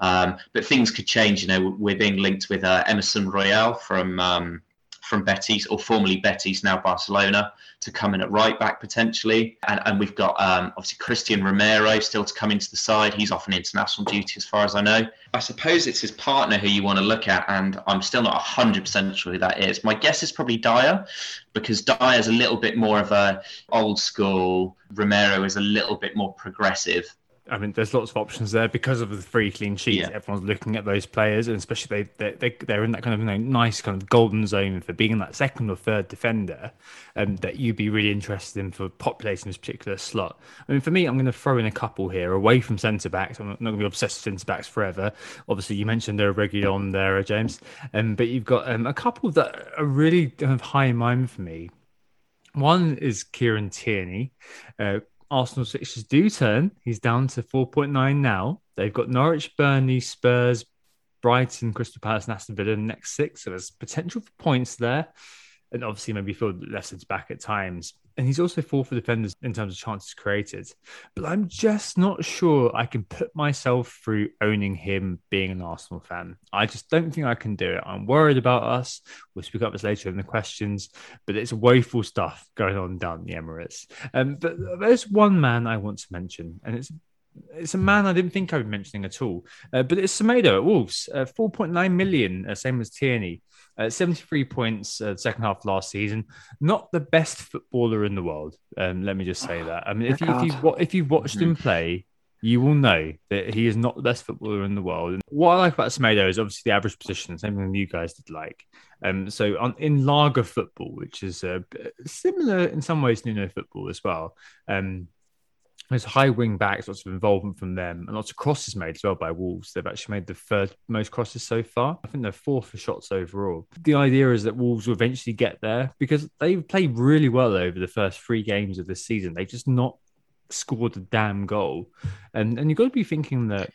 Um, but things could change. You know, we're being linked with uh, Emerson Royal from um, from Betis or formerly Betis, now Barcelona, to come in at right back potentially. And, and we've got um, obviously Cristian Romero still to come into the side. He's off on international duty as far as I know. I suppose it's his partner who you want to look at, and I'm still not 100% sure who that is. My guess is probably Dier, because Dier is a little bit more of a old school. Romero is a little bit more progressive. I mean, there's lots of options there because of the free clean sheets. Yeah. Everyone's looking at those players, and especially they, they, they are in that kind of you know, nice kind of golden zone for being in that second or third defender, um, that you'd be really interested in for populating this particular slot. I mean, for me, I'm going to throw in a couple here away from centre backs. I'm not going to be obsessed with centre backs forever. Obviously, you mentioned they're regular on there, James, um, but you've got um, a couple that are really kind of high in mind for me. One is Kieran Tierney. Uh, Arsenal's fixtures do turn. He's down to 4.9 now. They've got Norwich, Burnley, Spurs, Brighton, Crystal Palace, and Aston Villa the next six. So there's potential for points there. And obviously, maybe feel less back at times and he's also fourth for defenders in terms of chances created. But I'm just not sure I can put myself through owning him being an Arsenal fan. I just don't think I can do it. I'm worried about us. We'll speak about this later in the questions, but it's woeful stuff going on down the Emirates. Um, but there's one man I want to mention, and it's it's a man I didn't think I was mentioning at all. Uh, but it's Semedo at Wolves, uh, 4.9 million, uh, same as Tierney. Uh, 73 points uh, second half last season. Not the best footballer in the world. Um, let me just say that. I mean, if you, if you if you've watched him play, you will know that he is not the best footballer in the world. And what I like about Semedo is obviously the average position, same thing you guys did like. Um, so on, in Lage football, which is uh, similar in some ways to Nuno football as well. Um, there's high wing backs, lots of involvement from them, and lots of crosses made as well by Wolves. They've actually made the third most crosses so far. I think they're fourth for shots overall. The idea is that Wolves will eventually get there because they've played really well over the first three games of the season. They've just not scored a damn goal. And and you've got to be thinking that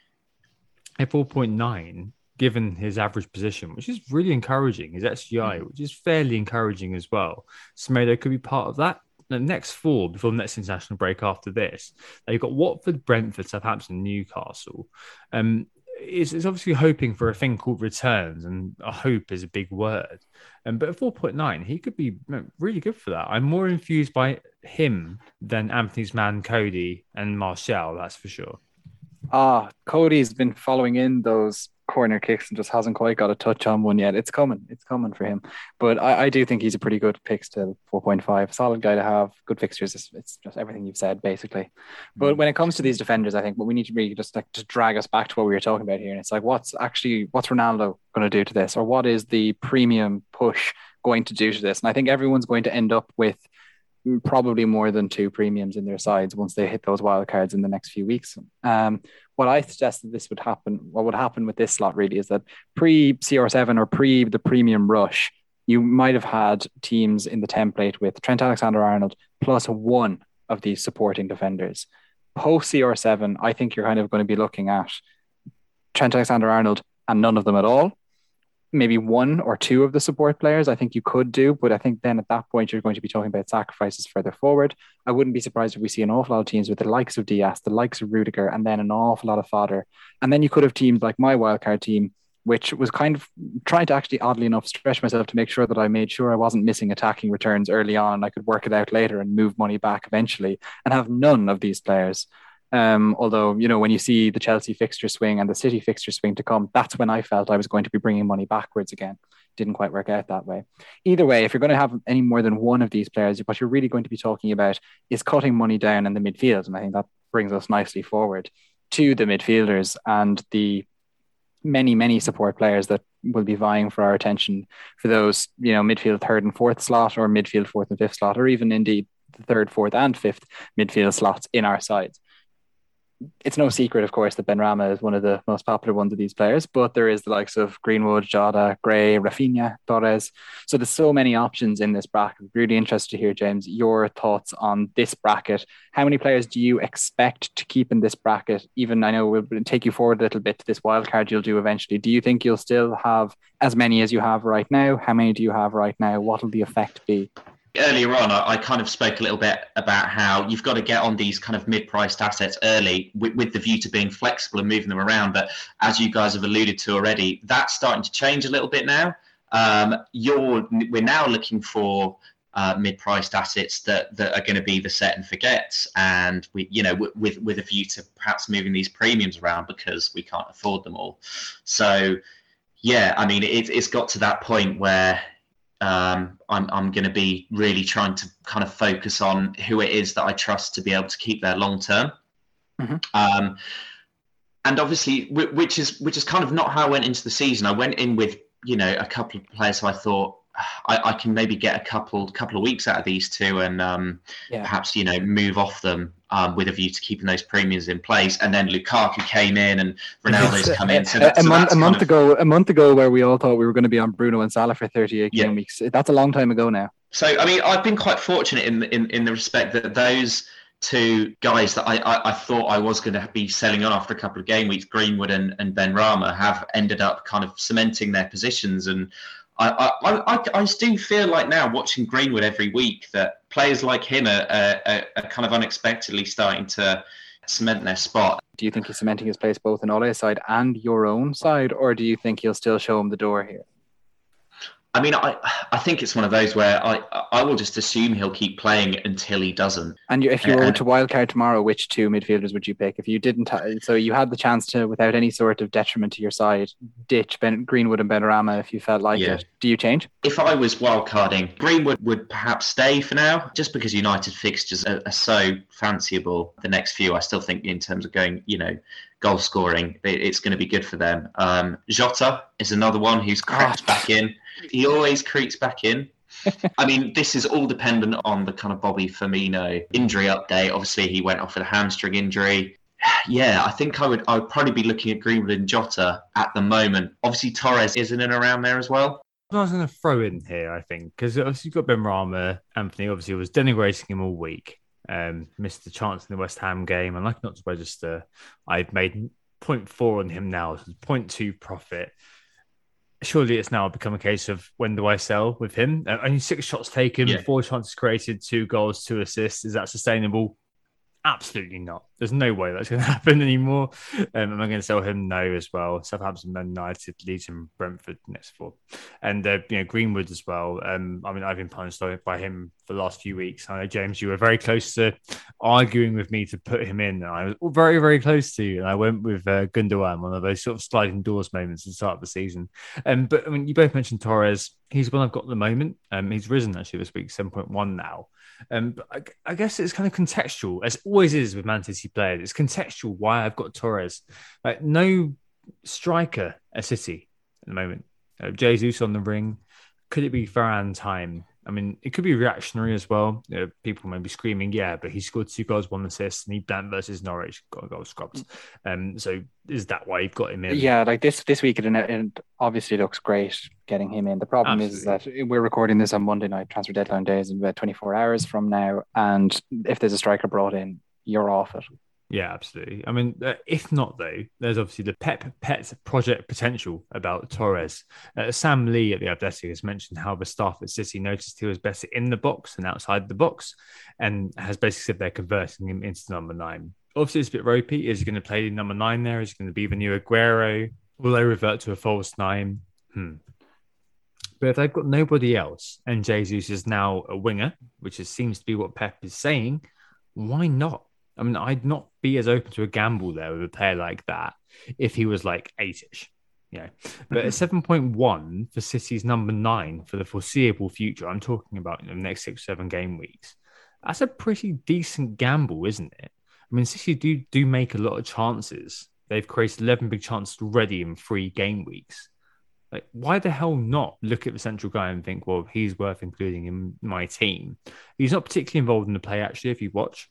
at 4.9, given his average position, which is really encouraging, his XGI, mm. which is fairly encouraging as well. Semedo could be part of that the next four before the next international break after this, they've got Watford, Brentford, Southampton, Newcastle. Um, it's, it's obviously hoping for a thing called returns, and a hope is a big word. Um, but at 4.9, he could be really good for that. I'm more infused by him than Anthony's man, Coady, and Marçal, that's for sure. Ah, Coady's been following in those corner kicks and just hasn't quite got a touch on one yet. It's coming. It's coming for him. But I, I do think he's a pretty good pick still, 4.5. Solid guy to have, good fixtures. It's, it's, just everything you've said, basically. But mm. when it comes to these defenders, I think what we need to really just like to drag us back to what we were talking about here. And it's like, what's actually, what's Ronaldo going to do to this? Or what is the premium push going to do to this? And I think everyone's going to end up with probably more than two premiums in their sides once they hit those wild cards in the next few weeks. Um, what I suggested this would happen, what would happen with this slot really is that pre CR7 or pre the premium rush, you might have had teams in the template with Trent Alexander Arnold plus one of these supporting defenders. Post CR7, I think you're kind of going to be looking at Trent Alexander Arnold and none of them at all maybe one or two of the support players I think you could do, but I think then at that point you're going to be talking about sacrifices further forward. I wouldn't be surprised if we see an awful lot of teams with the likes of Dias, the likes of Rudiger, and then an awful lot of fodder. And then you could have teams like my wildcard team, which was kind of trying to actually oddly enough stretch myself to make sure that I made sure I wasn't missing attacking returns early on. I could work it out later and move money back eventually and have none of these players. Um, although, you know, when you see the Chelsea fixture swing and the City fixture swing to come, that's when I felt I was going to be bringing money backwards again. Didn't quite work out that way. Either way, if you're going to have any more than one of these players, what you're really going to be talking about is cutting money down in the midfield. And I think that brings us nicely forward to the midfielders and the many, many support players that will be vying for our attention for those, you know, midfield third and fourth slot or midfield fourth and fifth slot, or even indeed the third, fourth, and fifth midfield slots in our sides it's no secret, of course, that Benrahma is one of the most popular ones of these players, but there is the likes of Greenwood, Jota, Gray, Raphinha, Torres. So there's so many options in this bracket. Really interested to hear, James, your thoughts on this bracket. How many players do you expect to keep in this bracket? Even I know we'll take you forward a little bit to this wild card you'll do eventually. Do you think you'll still have as many as you have right now? How many do you have right now? What will the effect be? Earlier on, I, I, kind of spoke a little bit about how you've got to get on these kind of mid-priced assets early with, with, the view to being flexible and moving them around. But as you guys have alluded to already, that's starting to change a little bit now. Um, you're we're now looking for uh, mid-priced assets that that are going to be the set and forgets, and we, you know, w- with with a view to perhaps moving these premiums around because we can't afford them all. So, yeah, I mean, it, it's got to that point where um, I'm I'm going to be really trying to kind of focus on who it is that I trust to be able to keep there long term. Mhm. Um, and obviously, which is which is kind of not how I went into the season. I went in with you know a couple of players who I thought I, I can maybe get a couple couple of weeks out of these two and um, Yeah. perhaps you know move off them um, with a view to keeping those premiums in place. And then Lukaku came in and Ronaldo's come in. So, a, that, a so month, a month of- ago, a month ago, where we all thought we were going to be on Bruno and Salah for 38 Yeah. game weeks. That's a long time ago now. So I mean, I've been quite fortunate in in, in the respect that those two guys that I, I, I thought I was going to be selling on after a couple of game weeks, Greenwood and, and Benrahma, have ended up kind of cementing their positions. And I, I, I, I- do feel like now watching Greenwood every week that players like him are, are, are kind of unexpectedly starting to cement their spot. Do you think he's cementing his place both in Ole's side and your own side, or do you think he'll still show him the door here? I mean, I I think it's one of those where I I will just assume he'll keep playing until he doesn't. And you, if you were And- to wildcard tomorrow, which two midfielders would you pick? If you didn't, ha- so you had the chance to, without any sort of detriment to your side, ditch Ben Greenwood and Benrahma if you felt like Yeah. it. Do you change? If I was wildcarding, Greenwood would perhaps stay for now, just because United fixtures are, are so fanciable. The next few, I still think, in terms of going, you know, goal scoring, it's going to be good for them. Um, Jota is another one who's crept Ah. back in. He always creeps back in. I mean, this is all dependent on the kind of Bobby Firmino injury update. Obviously, he went off with a hamstring injury. Yeah, I think I would. I would probably be looking at Greenwood and Jota at the moment. Obviously, Torres is in around there as well. I was going to throw in here, I think, because obviously you've got Benrahma. Anthony obviously was denigrating him all week. Um, missed the chance in the West Ham game. And like not to register, I've made 0.4 on him now, so 0.2 profit. Surely it's now become a case of when do I sell with him? Uh, only six shots taken, Yeah. four chances created, two goals, two assists. Is that sustainable? Absolutely not. There's no way that's going to happen anymore. Um, am I going to sell him? No, as well. Southampton, United, Leeds, and Brentford next four, and uh, you know Greenwood as well. Um, I mean, I've been punished by him for the last few weeks. I know James, you were very close to arguing with me to put him in, I was very, very close to. And I went with uh, Gundogan, one of those sort of sliding doors moments at the start of the season. Um, but I mean, you both mentioned Torres. He's one I've got at the moment. Um, he's risen actually this week, seven point one now. Um, I, I guess it's kind of contextual, as always is with Man City players. It's contextual why I've got Torres. Like no striker at City at the moment. Uh, Jesus on the ring. Could it be Ferran time? I mean, it could be reactionary as well. You know, people may be screaming, yeah, but he scored two goals, one assist, and he blanked versus Norwich, got a goal scrubbed. Um, so is that why you've got him in? Yeah, like this this week, it, it obviously looks great getting him in. The problem is that we're recording this on Monday night, transfer deadline days, in about 24 hours from now. And if there's a striker brought in, you're off it. Yeah, absolutely. I mean, uh, if not though, there's obviously the Pep Pet project potential about Torres. Uh, Sam Lee at the Athletic has mentioned how the staff at City noticed he was better in the box than outside the box, and has basically said they're converting him into number nine. Obviously, it's a bit ropey. Is he going to play number nine there? Is he going to be the new Aguero? Will they revert to a false nine? Hmm. But if they've got nobody else, and Jesus is now a winger, which is, seems to be what Pep is saying, why not? I mean, I'd not be as open to a gamble there with a player like that if he was like eight-ish. You know, but at mm-hmm. seven point one for City's number nine for the foreseeable future, I'm talking about in the next six, seven game weeks. That's a pretty decent gamble, isn't it? I mean, City do do make a lot of chances. They've created eleven big chances already in three game weeks. Like, why the hell not look at the central guy and think, well, he's worth including in my team? He's not particularly involved in the play, actually. If you watch,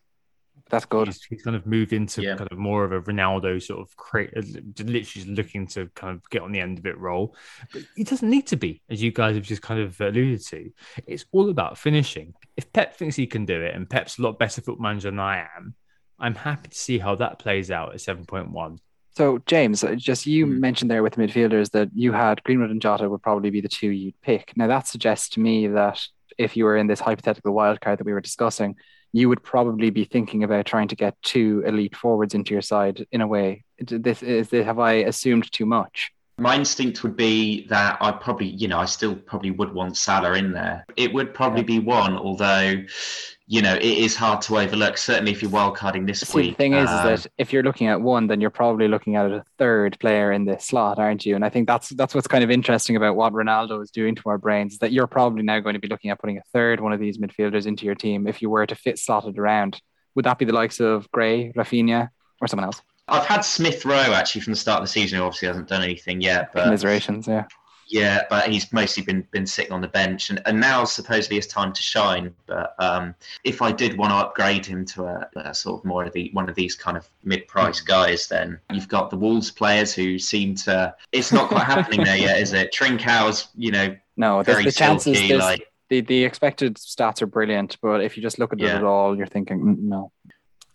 That's good. He's, he's kind of moved into Yeah. kind of more of a Ronaldo sort of create, uh, literally just looking to kind of get on the end of it role. But he doesn't need to be, as you guys have just kind of alluded to. It's all about finishing. If Pep thinks he can do it, and Pep's a lot better foot manager than I am, I'm happy to see how that plays out at 7.1. So, James, uh, just you Hmm. mentioned there with the midfielders that you had Greenwood and Jota would probably be the two you'd pick. Now, that suggests to me that if you were in this hypothetical wildcard that we were discussing, you would probably be thinking about trying to get two elite forwards into your side in a way. This is have I assumed too much? My instinct would be that I probably, you know, I still probably would want Salah in there. It would probably be one, although, you know, it is hard to overlook. Certainly, if you're wildcarding this See, week. the thing is, um, is that if you're looking at one, then you're probably looking at a third player in the slot, aren't you? And I think that's that's what's kind of interesting about what Ronaldo is doing to our brains. Is that you're probably now going to be looking at putting a third one of these midfielders into your team if you were to fit slotted around. Would that be the likes of Gray, Raphinha, or someone else? I've had Smith Rowe actually from the start of the season. Who obviously hasn't done anything yet, but Commiserations, yeah. Yeah, but he's mostly been been sitting on the bench, and, and now supposedly it's time to shine. But um, if I did want to upgrade him to a, a sort of more of the one of these kind of mid-price guys, then you've got the Wolves players who seem to. It's not quite happening there yet, is it? Trincão's, you know, No, the, very the chances, silky, like the, the expected stats are brilliant, but if you just look at it at all, you're thinking, "Mm,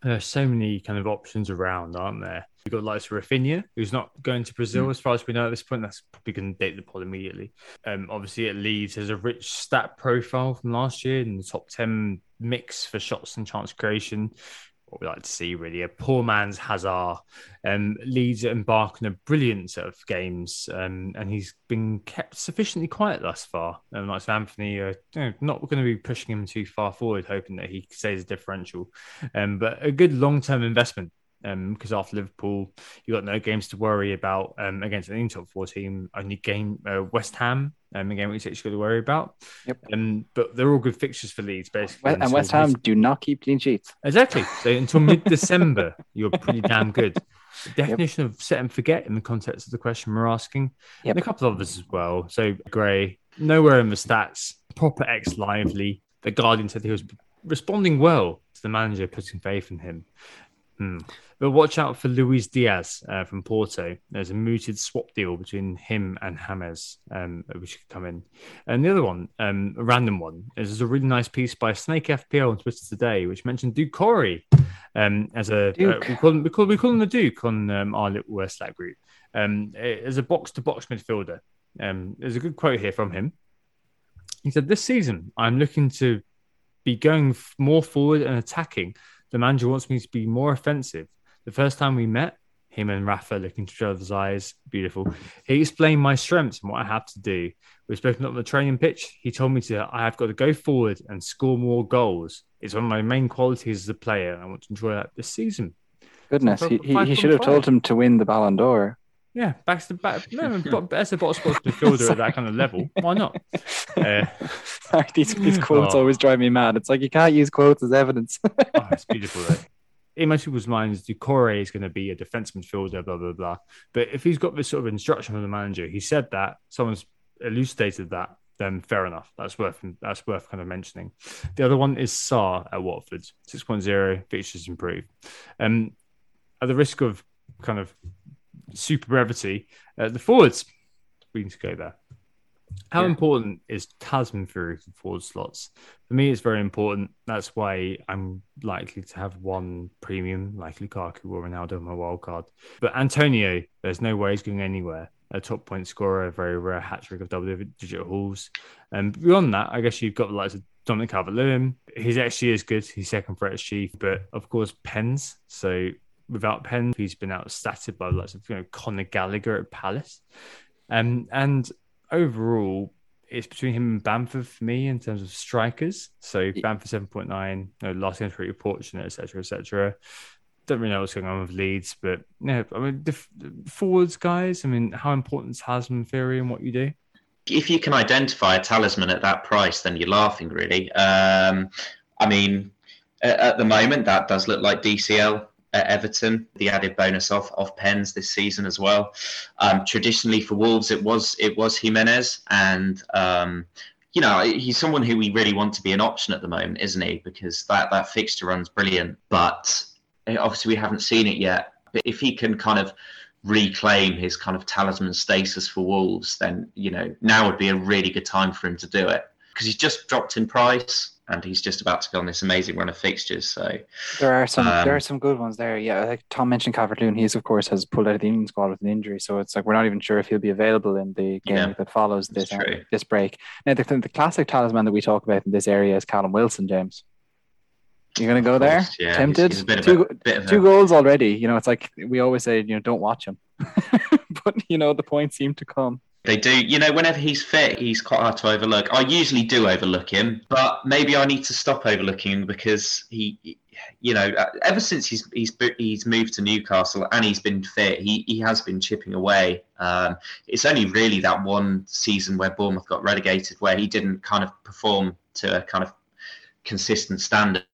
There's so many kind of options around, aren't there? We've got like Raphinha, who's not going to Brazil, as far as we know at this point. That's probably going to date the pod immediately. Um, obviously, it leads has a rich stat profile from last year in the top 10 mix for shots and chance creation. What we like to see, really, a poor man's Hazard. Um, Leeds embark on a brilliant set of games, um, and he's been kept sufficiently quiet thus far. Um, like Anthony, uh, you know, not going to be pushing him too far forward, hoping that he stays a differential. Um, but a good long term investment because after Liverpool, you got no games to worry about um, against any top four team. Only game uh, West Ham, um, a game which you actually got to worry about. Yep. Um, but they're all good fixtures for Leeds, basically. And West Ham do not keep clean sheets. exactly. So until mid December, you're pretty damn good. The definition of set and forget in the context of the question we're asking, Yep. and a couple of others as well. So Gray, nowhere in the stats, proper ex lively. The Guardian said he was responding well to the manager putting faith in him. Hmm. But watch out for Luis Diaz uh, from Porto. There's a mooted swap deal between him and Hammers, um, which could come in. And the other one, um, a random one, is a really nice piece by Snake FPL on Twitter today, which mentioned Doucouré um, as a uh, we, call him, we, call, we call him the Duke on um, our little Slack group um, as a box to box midfielder. Um, there's a good quote here from him. He said, "This season, I'm looking to be going f- more forward and attacking. The manager wants me to be more offensive. The first time we met, him and Rafa looking into each other's eyes, beautiful. He explained my strengths and what I have to do. We've spoken on the training pitch. He told me to I have got to go forward and score more goals. It's one of my main qualities as a player. I want to enjoy that this season. Goodness, So he, he, he should have told him to win the Ballon d'Or. Yeah, back to back. No, but as a box box midfielder at that kind of level, why not? Uh, Sorry, these, these quotes Oh. always drive me mad. It's like you can't use quotes as evidence. oh, it's beautiful. Though. In most people's minds, Doucouré is going to be a defense midfielder, blah blah blah. But if he's got this sort of instruction from the manager, he said that someone's elucidated that, then fair enough. That's worth that's worth kind of mentioning. The other one is Sarr at Watford, 6.0 fixtures improve. Um, at the risk of kind of super brevity, uh, the forwards we need to go there. How Yeah. important is talisman theory for forward slots? For me, it's very important. That's why I'm likely to have one premium, like Lukaku or Ronaldo on my wild card. But Antonio, there's no way he's going anywhere. A top point scorer, a very rare hat trick of double digit hauls. And beyond that, I guess you've got the likes of Dominic Calvert Lewin. His XG is good. He's second threat as chief, but of course, Pens. So without Pens, he's been outstatted by the likes of you know, Conor Gallagher at Palace. Um, and overall, it's between him and Bamford for me in terms of strikers. So Bamford seven point nine. You know, last game's pretty fortunate, etc., etc. Don't really know what's going on with Leeds, but yeah, I mean, the, the forwards guys. I mean, how important is talisman theory and what you do? if you can identify a talisman at that price, then you're laughing, really. Um, I mean, at the moment, that does look like DCL at Everton. The added bonus off off pens this season as well. Um, traditionally for Wolves, it was it was Jimenez, and um, you know he's someone who we really want to be an option at the moment, isn't he? Because that that fixture run's brilliant, but eh, obviously we haven't seen it yet. But if he can kind of reclaim his kind of talisman status for Wolves, then you know now would be a really good time for him to do it because he's just dropped in price and he's just about to go on this amazing run of fixtures. So There are some Um, there are some good ones there. Yeah, like Tom mentioned Calvert Lewin. He's of course has pulled out of the England squad with an injury, so it's like we're not even sure if he'll be available in the game Yeah, that follows this true. this break. Now the, the classic talisman that we talk about in this area is Callum Wilson, James. You're gonna go of there? course, yeah, he's- Tempted? He's, of two a two goals already. You know, it's like we always say, you know, don't watch him. but you know the points seem to come. They do. You know, whenever he's fit, he's quite hard to overlook. I usually do overlook him, but maybe I need to stop overlooking him because he, you know, uh, ever since he's he's he's moved to Newcastle and he's been fit, he he has been chipping away. Um, it's only really that one season where Bournemouth got relegated where he didn't kind of perform to a kind of consistent standard.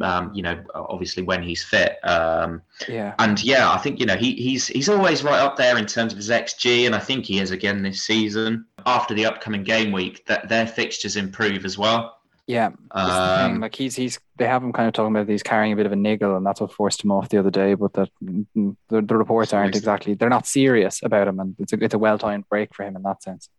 Um, you know, obviously when he's fit. Um, Yeah. and yeah, I think you know he, he's he's always right up there in terms of his xG, and I think he is again this season. After the upcoming game week, that their fixtures improve as well. Yeah, that's the thing. Um, Like he's he's they have him kind of talking about he's carrying a bit of a niggle, and that's what forced him off the other day. But that mm, the, the reports aren't exactly they're not serious about him, and it's a it's a well timed break for him in that sense.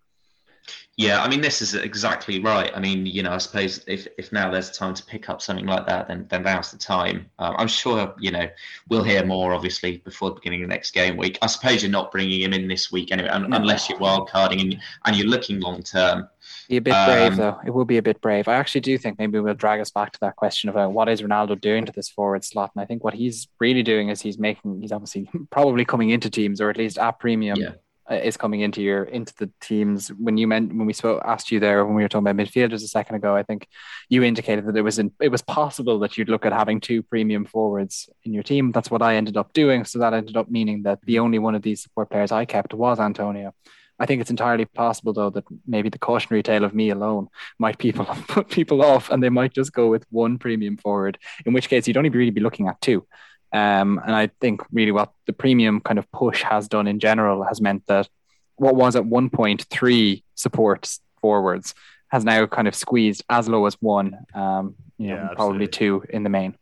Yeah, I mean this is exactly right. I mean, you know, I suppose if, if now there's time to pick up something like that, then then now's the time. Um, I'm sure you know we'll hear more obviously before the beginning of the next game week. I suppose you're not bringing him in this week anyway, un- No. unless you're wild carding and and you're looking long term. Be a bit brave Um, though. It will be a bit brave. I actually do think maybe we'll drag us back to that question about what is Ronaldo doing to this forward slot, and I think what he's really doing is he's making he's obviously probably coming into teams or at least at premium. Yeah. Uh, Is coming into your into the teams when you meant when we spoke asked you there when we were talking about midfielders a second ago. I think you indicated that it was in, it was possible that you'd look at having two premium forwards in your team. That's what I ended up doing. So that ended up meaning that the only one of these support players I kept was Antonio. I think it's entirely possible though that maybe the cautionary tale of me alone might people put people off and they might just go with one premium forward, in which case you'd only really be looking at two. Um, and I think really what the premium kind of push has done in general has meant that what was at one point three supports forwards has now kind of squeezed as low as one, um, you know, Yeah, probably two in the main.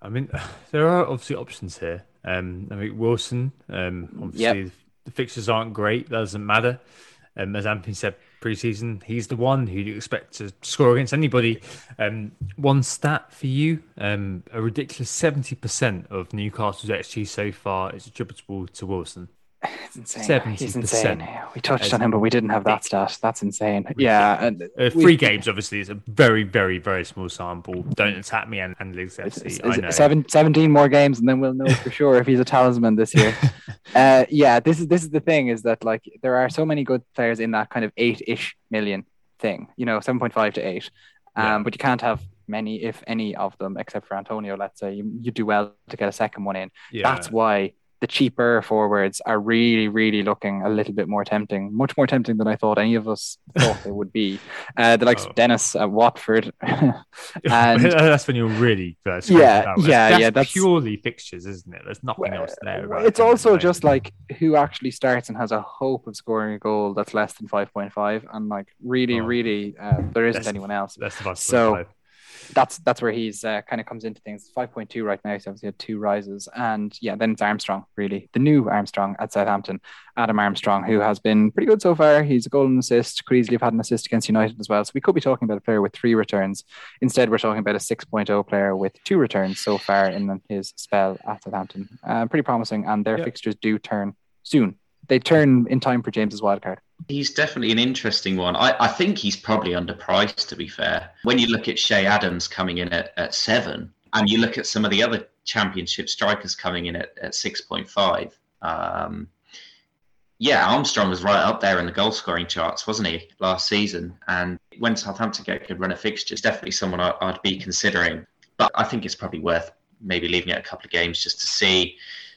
I mean, there are obviously options here. Um, I mean, Wilson, um, obviously the fixtures aren't great. That doesn't matter. Um, as Anthony said pre-season, he's the one who you expect to score against anybody. Um, one stat for you: um, a ridiculous seventy percent of Newcastle's XG so far is attributable to Wilson. It's insane. He's 70%. insane. We touched on him, but we didn't have that stat. That's insane. Yeah. And Uh, we- three games, obviously, is a very, very, very small sample. Don't attack me and, and Leeds FC. is- I know. seven, 17 more games and then we'll know for sure if he's a talisman this year. uh, yeah, this is this is the thing is that like there are so many good players in that kind of eight-ish million thing, you know, 7.5 to 8. Um, Yeah. but you can't have many, if any, of them except for Antonio. Let's say you, you do well to get a second one in. yeah. That's why the cheaper forwards are really, really looking a little bit more tempting, much more tempting than I thought any of us thought they would be. Uh, the likes Oh. of Dennis at Watford. and that's when you're really first. Yeah, yeah, that's yeah, that's- purely fixtures, isn't it? There's nothing else there. about it's also just like who actually starts and has a hope of scoring a goal that's less than 5.5 and like really Oh. really uh, there isn't That's- anyone else that's the so- so, that's that's where he's uh, kind of comes into things. 5.2 right now so obviously had two rises. And yeah then it's armstrong really. The new armstrong at southampton adam armstrong who has been pretty good so far. He's a goal and assist. Could easily have had an assist against united as well. So we could be talking about a player with three returns. Instead we're talking about a 6.0 player with two returns so far in his spell at southampton. Uh, pretty promising and their Yeah. fixtures do turn soon. They turn in time for james's wildcard He's definitely an interesting one. I, I think he's probably underpriced, to be fair. When you look at Che Adams coming in at, at seven, and you look at some of the other championship strikers coming in at, at 6.5, um, yeah, Armstrong was right up there in the goal scoring charts, wasn't he, last season? And when Southampton get a good run of fixtures, definitely someone I, I'd be considering. But I think it's probably worth maybe leaving it a couple of games just to see.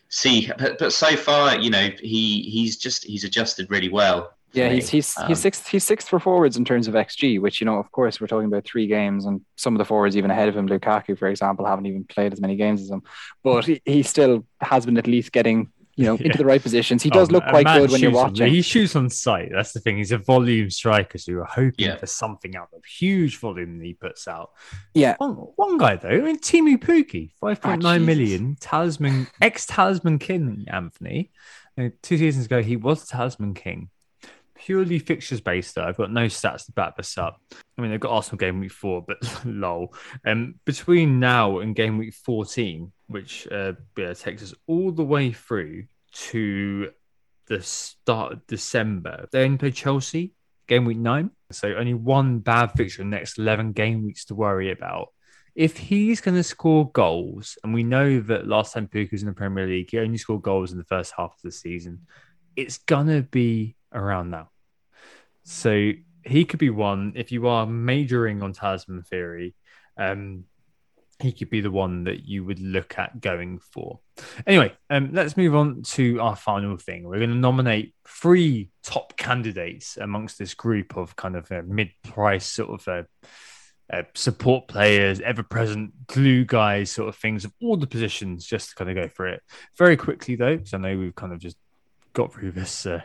See, but, but so far, you know, he he's just he's adjusted really well. Yeah, he's he's Um, he's sixth he's sixth for forwards in terms of XG, which you know, of course, we're talking about three games, and some of the forwards even ahead of him, Lukaku, for example, haven't even played as many games as him. But he, he still has been at least getting you know Yeah. into the right positions. He does Oh, look quite good when you're shoots on- watching. He shoots on sight. That's the thing. He's a volume striker, so you're hoping Yeah. for something out of huge volume that he puts out. Yeah, One, one guy though, I mean, Teemu Pukki, five point nine Ah, million, talisman, ex talisman king, Anthony. Uh, two seasons ago, he was talisman king. Purely fixtures based, though. I've got no stats to back this up. I mean, they've got Arsenal game week four, but lol. Um, between now and game week 14, which uh, yeah, takes us all the way through to the start of December, they only play Chelsea game week nine. So only one bad fixture in the next 11 game weeks to worry about. If he's going to score goals, and we know that last time Pukki was in the Premier League, he only scored goals in the first half of the season, it's gonna be around now. So he could be one if you are majoring on talisman theory. Um, he could be the one that you would look at going for. Anyway, um, let's move on to our final thing. We're going to nominate three top candidates amongst this group of kind of uh, mid-price sort of uh, uh, support players, ever-present glue guys, sort of things of all the positions. Just to kind of go for it very quickly, though, because I know we've kind of just got through this uh,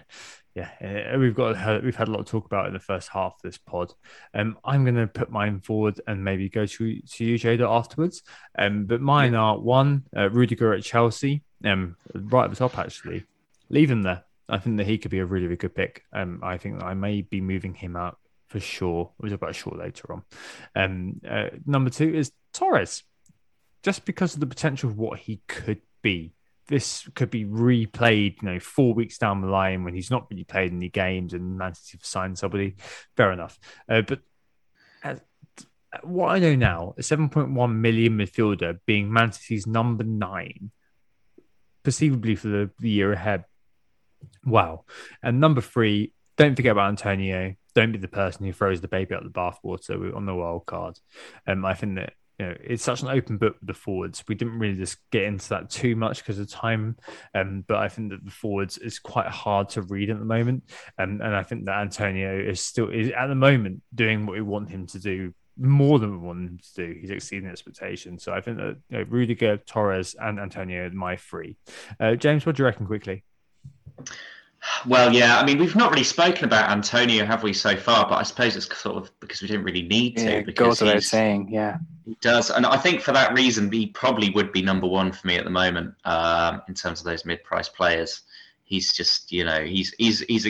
yeah, uh, we've got we've had a lot to talk about in the first half of this pod. Um, I'm going to put mine forward and maybe go to to you, Jada, afterwards. Um, but mine are one, uh, Rudiger at Chelsea, um, right at the top actually. Leave him there. I think that he could be a really, really good pick. Um, I think that I may be moving him out for sure. We'll talk about sure later on. Um, uh, number two is Torres, just because of the potential of what he could be this could be replayed, you know, four weeks down the line when he's not really played any games and Man City have signed somebody. Fair enough. Uh, but as, what I know now, a 7.1 million midfielder being Man City's number nine, perceivably for the, the year ahead. Wow. And number three, don't forget about Antonio. Don't be the person who throws the baby out the bathwater on the wild card. Um, I think that you know, it's such an open book with the forwards. We didn't really just get into that too much because of time, um, but I think that the forwards is quite hard to read at the moment, um, and I think that Antonio is still is at the moment doing what we want him to do more than we want him to do. He's exceeding expectations. So I think that you know, Rudiger, Torres, and Antonio are my three. Uh, James, what do you reckon quickly? Well, yeah. I mean, we've not really spoken about Antonio, have we, so far? But I suppose it's sort of because we didn't really need to. Yeah, because goes without saying, yeah. He does, and I think for that reason, he probably would be number one for me at the moment um, in terms of those mid-price players. He's just, you know, he's he's he's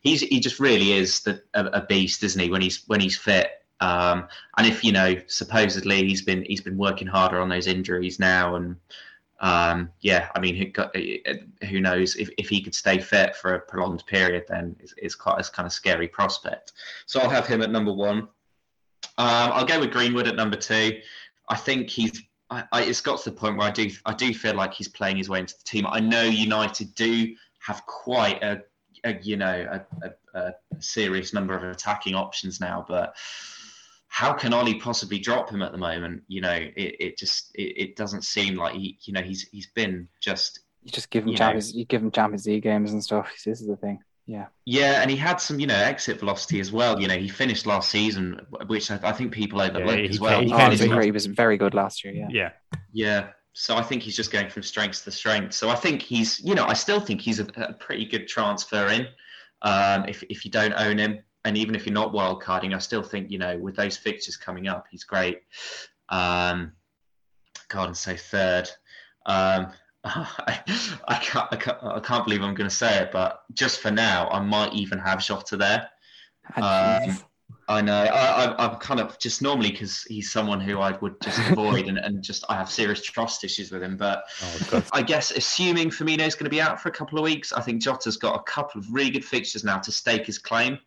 he's he just really is the, a, a beast, isn't he? When he's when he's fit, um, and if you know, supposedly he's been he's been working harder on those injuries now, and um, yeah, I mean, who, knows if, if he could stay fit for a prolonged period, then it's, it's quite a kind of scary prospect. So I'll have him at number one. Um, I'll go with Greenwood at number two. I think he's. I, I, it's got to the point where I do. I do feel like he's playing his way into the team. I know United do have quite a, a you know, a, a, a serious number of attacking options now, but how can Ole possibly drop him at the moment? You know, it, it just it, it doesn't seem like he, you know, he's he's been just. You just give him you Champions, know, you give him Champions League games and stuff. This is the thing. Yeah. Yeah, and he had some, you know, exit velocity as well. You know, he finished last season, which I, I think people overlooked yeah, as well. He, oh, he, he, was very good last year. Yeah. Yeah. Yeah. So I think he's just going from strength to strength. So I think he's, you know, I still think he's a, a pretty good transfer in. Um, if if you don't own him, and even if you're not wild carding, I still think you know with those fixtures coming up, he's great. Um, God, and say third. Um, I, I, can't, I, can't, I can't believe I'm going to say it, but just for now, I might even have Jota there. Um, I know. I, am kind of just normally because he's someone who I would just avoid, and, and just I have serious trust issues with him. But oh, I guess assuming Firmino's going to be out for a couple of weeks, I think Jota's got a couple of really good fixtures now to stake his claim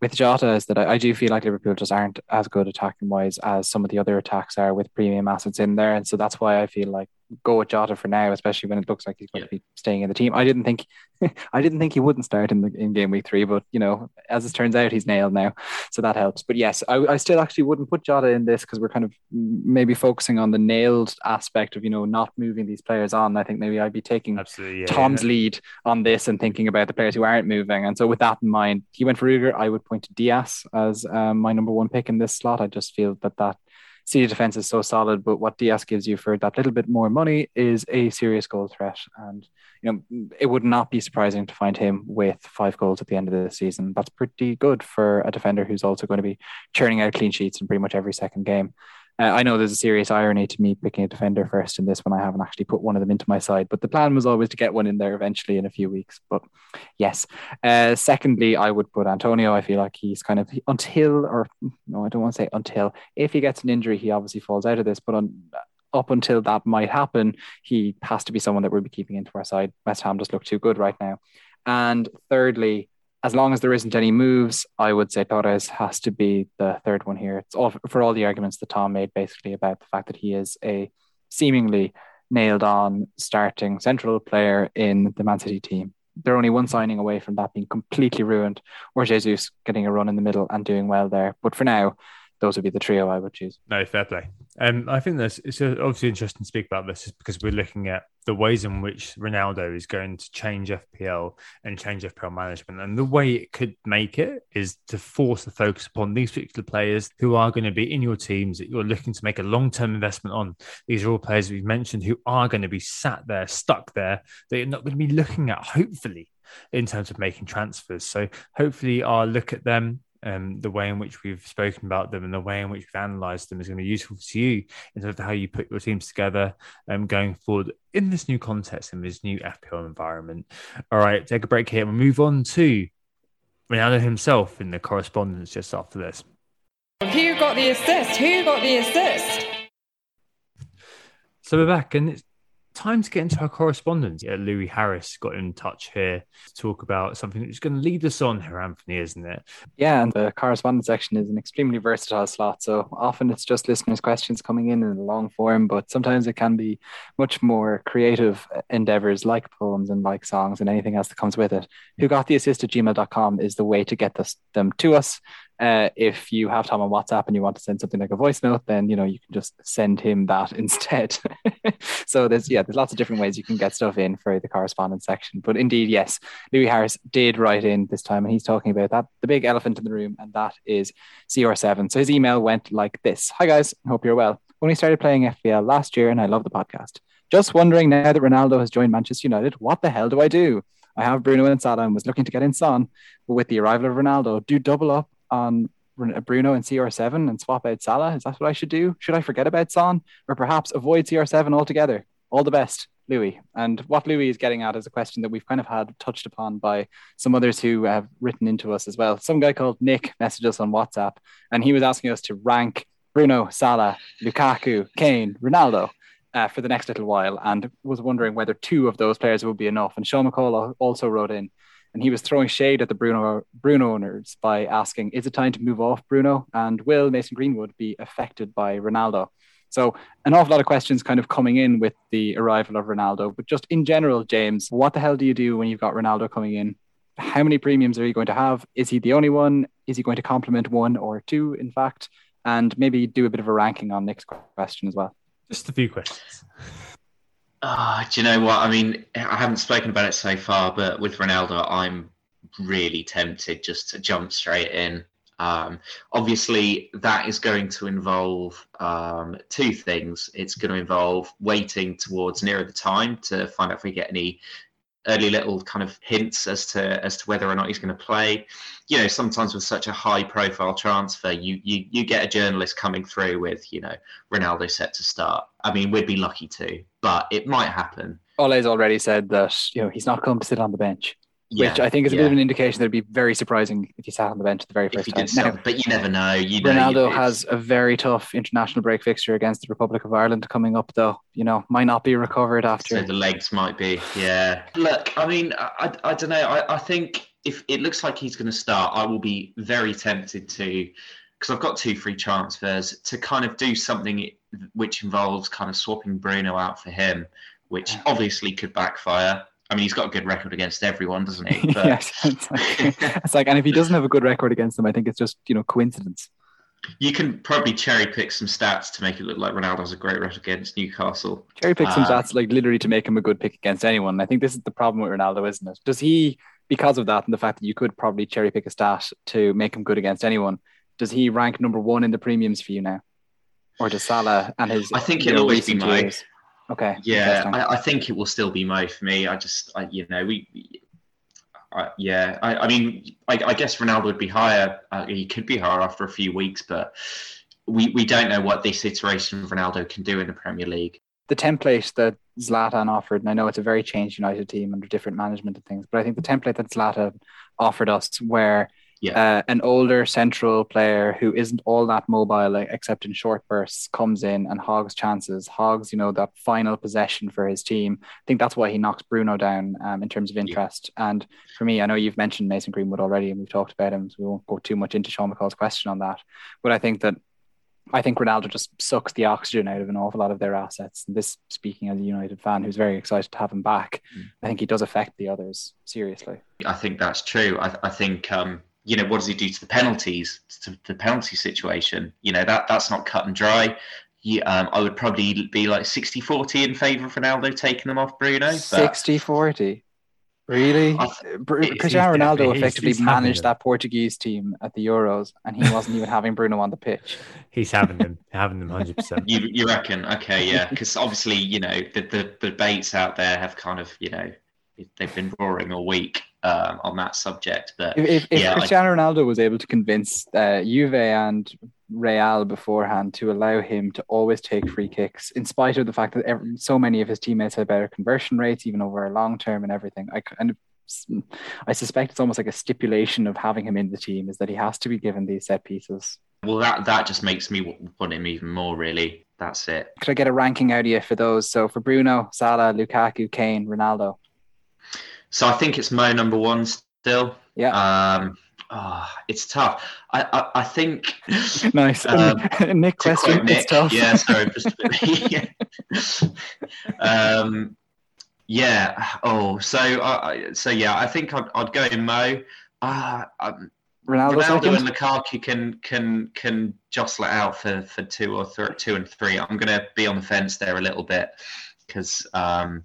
with Jota is that I, I, do feel like Liverpool just aren't as good attacking wise as some of the other attacks are with premium assets in there, and so that's why I feel like go with Jota for now, especially when it looks like he's going yeah. to be staying in the team. I didn't think I didn't think he wouldn't start in the in game week three, but you know, as it turns out, he's nailed now, so that helps. But yes, I, I still actually wouldn't put Jota in this because we're kind of maybe focusing on the nailed aspect of you know not moving these players on. I think maybe I'd be taking yeah, Tom's yeah. lead on this and thinking about the players who aren't moving. And so with that in mind, he went for Rudiger. I would point to Dias as um, my number one pick in this slot. I just feel that that City defense is so solid, but what Dias gives you for that little bit more money is a serious goal threat. And you know, it would not be surprising to find him with five goals at the end of the season. That's pretty good for a defender who's also going to be churning out clean sheets in pretty much every second game. Uh, I know there's a serious irony to me picking a defender first in this when I haven't actually put one of them into my side, but the plan was always to get one in there eventually in a few weeks. But yes. Uh, secondly, I would put Antonio. I feel like he's kind of until, or no, I don't want to say until. If he gets an injury, he obviously falls out of this. But on, up until that might happen, he has to be someone that we'll be keeping into our side. West Ham just look too good right now. And thirdly, as long as there isn't any moves, I would say Torres has to be the third one here. It's all for all the arguments that Tom made basically about the fact that he is a seemingly nailed on starting central player in the Man City team. they're only one signing away from that being completely ruined, or Jesus getting a run in the middle and doing well there. But for now, those would be the trio I would choose. No, fair play. Um, I think that's it's obviously interesting to speak about this, is because we're looking at the ways in which Ronaldo is going to change FPL and change FPL management, and the way it could make it is to force the focus upon these particular players who are going to be in your teams that you're looking to make a long-term investment on. These are all players we've mentioned who are going to be sat there, stuck there, that you're not going to be looking at, hopefully in terms of making transfers. So hopefully I'll look at them um, the way in which we've spoken about them and the way in which we've analysed them is going to be useful to you in terms of how you put your teams together um, going forward in this new context in this new FPL environment. All right, take a break here and we'll move on to Ronaldo himself in the correspondence just after this. Who got the assist? Who got the assist? So we're back, and it's time to get into our correspondence. Yeah, Louis Harris got in touch here to talk about something that's going to lead us on here, Anthony, isn't it? Yeah, and the correspondence section is an extremely versatile slot. So often it's just listeners' questions coming in in a long form, but sometimes it can be much more creative endeavors like poems and like songs and anything else that comes with it. Who got the assist at gmail.com is the way to get this, them to us. Uh, if you have Tom on WhatsApp and you want to send something like a voice note, then you know you can just send him that instead. so there's yeah, there's lots of different ways you can get stuff in for the correspondence section. But indeed, yes, Louis Harris did write in this time, and he's talking about that the big elephant in the room, and that is CR7. So his email went like this: Hi guys, hope you're well. When we started playing FPL last year, and I love the podcast. Just wondering now that Ronaldo has joined Manchester United, what the hell do I do? I have Bruno and Salah and was looking to get in Son, but with the arrival of Ronaldo, do double up on Bruno and CR7 and swap out Salah? Is that what I should do? Should I forget about Son or perhaps avoid CR7 altogether? All the best, Louis. And what Louis is getting at is a question that we've kind of had touched upon by some others who have written into us as well. Some guy called Nick messaged us on WhatsApp and he was asking us to rank Bruno, Salah, Lukaku, Kane, Ronaldo. Uh, for the next little while, and was wondering whether two of those players would be enough. And Sean McCall also wrote in and he was throwing shade at the Bruno Bruno owners by asking, "Is it time to move off Bruno? And will Mason Greenwood be affected by Ronaldo?" So an awful lot of questions kind of coming in with the arrival of Ronaldo, but just in general, James, what the hell do you do when you've got Ronaldo coming in? How many premiums are you going to have? Is he the only one? Is he going to complement one or two, in fact? And maybe do a bit of a ranking on Nick's question as well. Just a few questions. Uh, do you know what? I mean, I haven't spoken about it so far, but with Ronaldo, I'm really tempted just to jump straight in. Um, obviously, that is going to involve um, two things. It's going to involve waiting towards nearer the time to find out if we get any early little kind of hints as to as to whether or not he's going to play. You know, sometimes with such a high profile transfer, you you you get a journalist coming through with you know Ronaldo set to start. I mean, we'd be lucky to, but it might happen. Ole's already said that you know he's not going to sit on the bench. Yeah, which I think is a yeah. bit of an indication that it'd be very surprising if he sat on the bench at the very first time. Now, but you never know. You know, Ronaldo has a very tough international break fixture against the Republic of Ireland coming up, though. You know, might not be recovered after. So the legs might be, yeah. Look, I mean, I, I don't know. I, I think if it looks like he's going to start, I will be very tempted to, because I've got two free transfers, to kind of do something which involves kind of swapping Bruno out for him, which obviously could backfire. I mean, he's got a good record against everyone, doesn't he? But... yes, it's like, it's like, and if he doesn't have a good record against them, I think it's just you know coincidence. You can probably cherry pick some stats to make it look like Ronaldo has a great record against Newcastle. Cherry pick some um, stats, like literally to make him a good pick against anyone. I think this is the problem with Ronaldo, isn't it? Does he, because of that and the fact that you could probably cherry pick a stat to make him good against anyone, does he rank number one in the premiums for you now, or does Salah and his? I think it'll always be Mo. Okay. Yeah, I, I, think it will still be Mo for me. I just, I, you know, we, I, yeah, I, I mean, I, I, guess Ronaldo would be higher. Uh, he could be higher after a few weeks, but we, we don't know what this iteration of Ronaldo can do in the Premier League. The template that Zlatan offered, and I know it's a very changed United team under different management and things, but I think the template that Zlatan offered us, where yeah. Uh, an older central player who isn't all that mobile except in short bursts comes in and hogs chances, hogs, you know, that final possession for his team. I think that's why he knocks Bruno down um, in terms of interest. Yeah. And for me, I know you've mentioned Mason Greenwood already and we've talked about him, so we won't go too much into Sean McCall's question on that. But I think that I think Ronaldo just sucks the oxygen out of an awful lot of their assets. And this, speaking as a United fan who's very excited to have him back, Mm. I think he does affect the others seriously. I think that's true. I, I think um, you know what does he do to the penalties, to the penalty situation? You know that that's not cut and dry. You, um, I would probably be like 60-40 in favour of Ronaldo taking them off Bruno. But 60 40. Really? I th- Br- Cristiano Ronaldo he's- effectively he's managed that Portuguese team at the Euros, and he wasn't even having Bruno on the pitch. He's having them, having them 100%. you you reckon? Okay, yeah, because obviously you know the, the the debates out there have kind of you know they've been roaring all week um, on that subject. But If, if, if Yeah, I- Cristiano Ronaldo was able to convince uh, Juve and Real beforehand to allow him to always take free kicks, in spite of the fact that every, so many of his teammates had better conversion rates, even over a long term and everything, I of, I suspect it's almost like a stipulation of having him in the team is that he has to be given these set pieces. well, that that just makes me want him even more. Really, that's it. Could I get a ranking out of you for those? So for Bruno, Salah, Lukaku, Kane, Ronaldo. So I think it's Mo number one still. Yeah. Um, oh, it's tough. I I, I think. Nice. Um, Nick question. quote It's tough. Yeah, sorry, just bit. um, yeah. Oh, so I so yeah, I think I'd, I'd go in Mo. Ah, um, Ronaldo, Ronaldo and Lukaku can can can jostle it out for for two or th- two and three. I'm going to be on the fence there a little bit because um,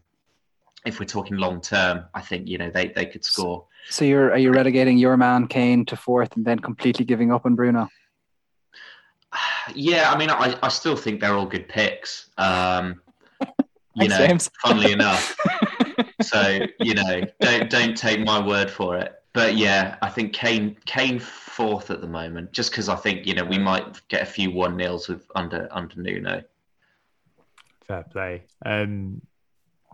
if we're talking long term, I think you know they they could score. So you're are you relegating your man Kane to fourth and then completely giving up on Bruno? Yeah, I mean, I, I still think they're all good picks. Um, you know, James. funnily enough. so you know, don't don't take my word for it. But yeah, I think Kane Kane fourth at the moment, just because I think you know we might get a few one nils with under under Nuno. Fair play. Um,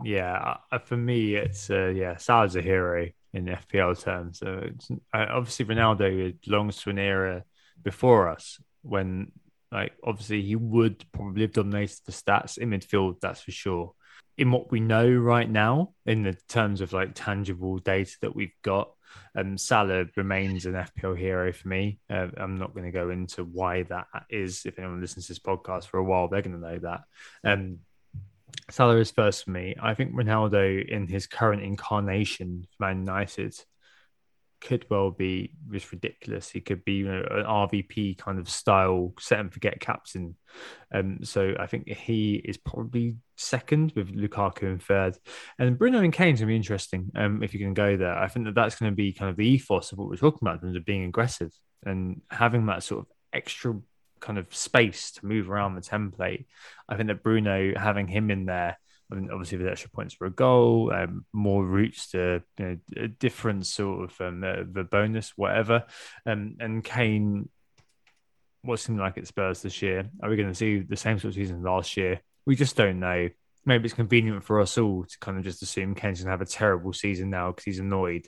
yeah, uh, for me, it's uh, yeah, Salah's a hero in FPL terms. So uh, obviously, Ronaldo belongs to an era before us when, like, obviously he would probably have dominated the stats in midfield. That's for sure. In what we know right now, in the terms of like tangible data that we've got, um, Salah remains an FPL hero for me. Uh, I'm not going to go into why that is. If anyone listens to this podcast for a while, they're going to know that. Um, Salah is first for me. I think Ronaldo, in his current incarnation for Man United, could well be just ridiculous. He could be you know, an RVP kind of style set and forget captain. Um, so I think he is probably second with Lukaku in third, and Bruno and Kane's gonna be interesting. Um, if you can go there, I think that that's going to be kind of the ethos of what we're talking about in terms of being aggressive and having that sort of extra kind of space to move around the template. I think that Bruno having him in there. I mean, obviously, with extra points for a goal, um, more routes to you know, a different sort of um, uh, the bonus, whatever. Um, and Kane, what's seemed like at Spurs this year? Are we going to see the same sort of season last year? We just don't know. Maybe it's convenient for us all to kind of just assume Kane's going to have a terrible season now because he's annoyed.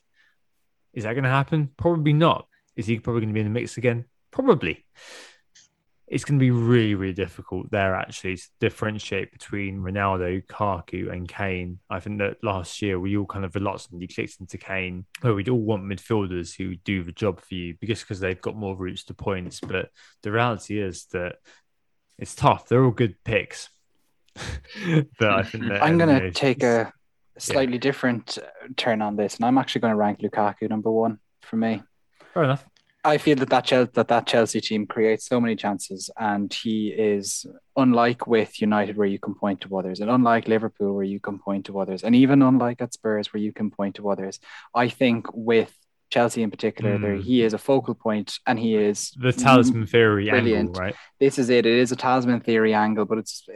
Is that going to happen? Probably not. Is he probably going to be in the mix again? Probably it's going to be really, really difficult there actually to differentiate between Ronaldo, Kaku, and Kane. I think that last year we all kind of reluctantly clicked into Kane, where we'd all want midfielders who do the job for you because because they've got more routes to points. But the reality is that it's tough. They're all good picks. but I think I'm um, going to take a slightly different uh, turn on this, and I'm actually going to rank Lukaku number one for me. fair enough. I feel that that, Chel- that that Chelsea team creates so many chances, and he is unlike with United, where you can point to others, and unlike Liverpool, where you can point to others, and even unlike at Spurs, where you can point to others. I think with Chelsea in particular, there Mm. he is a focal point, and he is The talisman theory Brilliant. angle, right? this is it. It is a talisman theory angle, but it's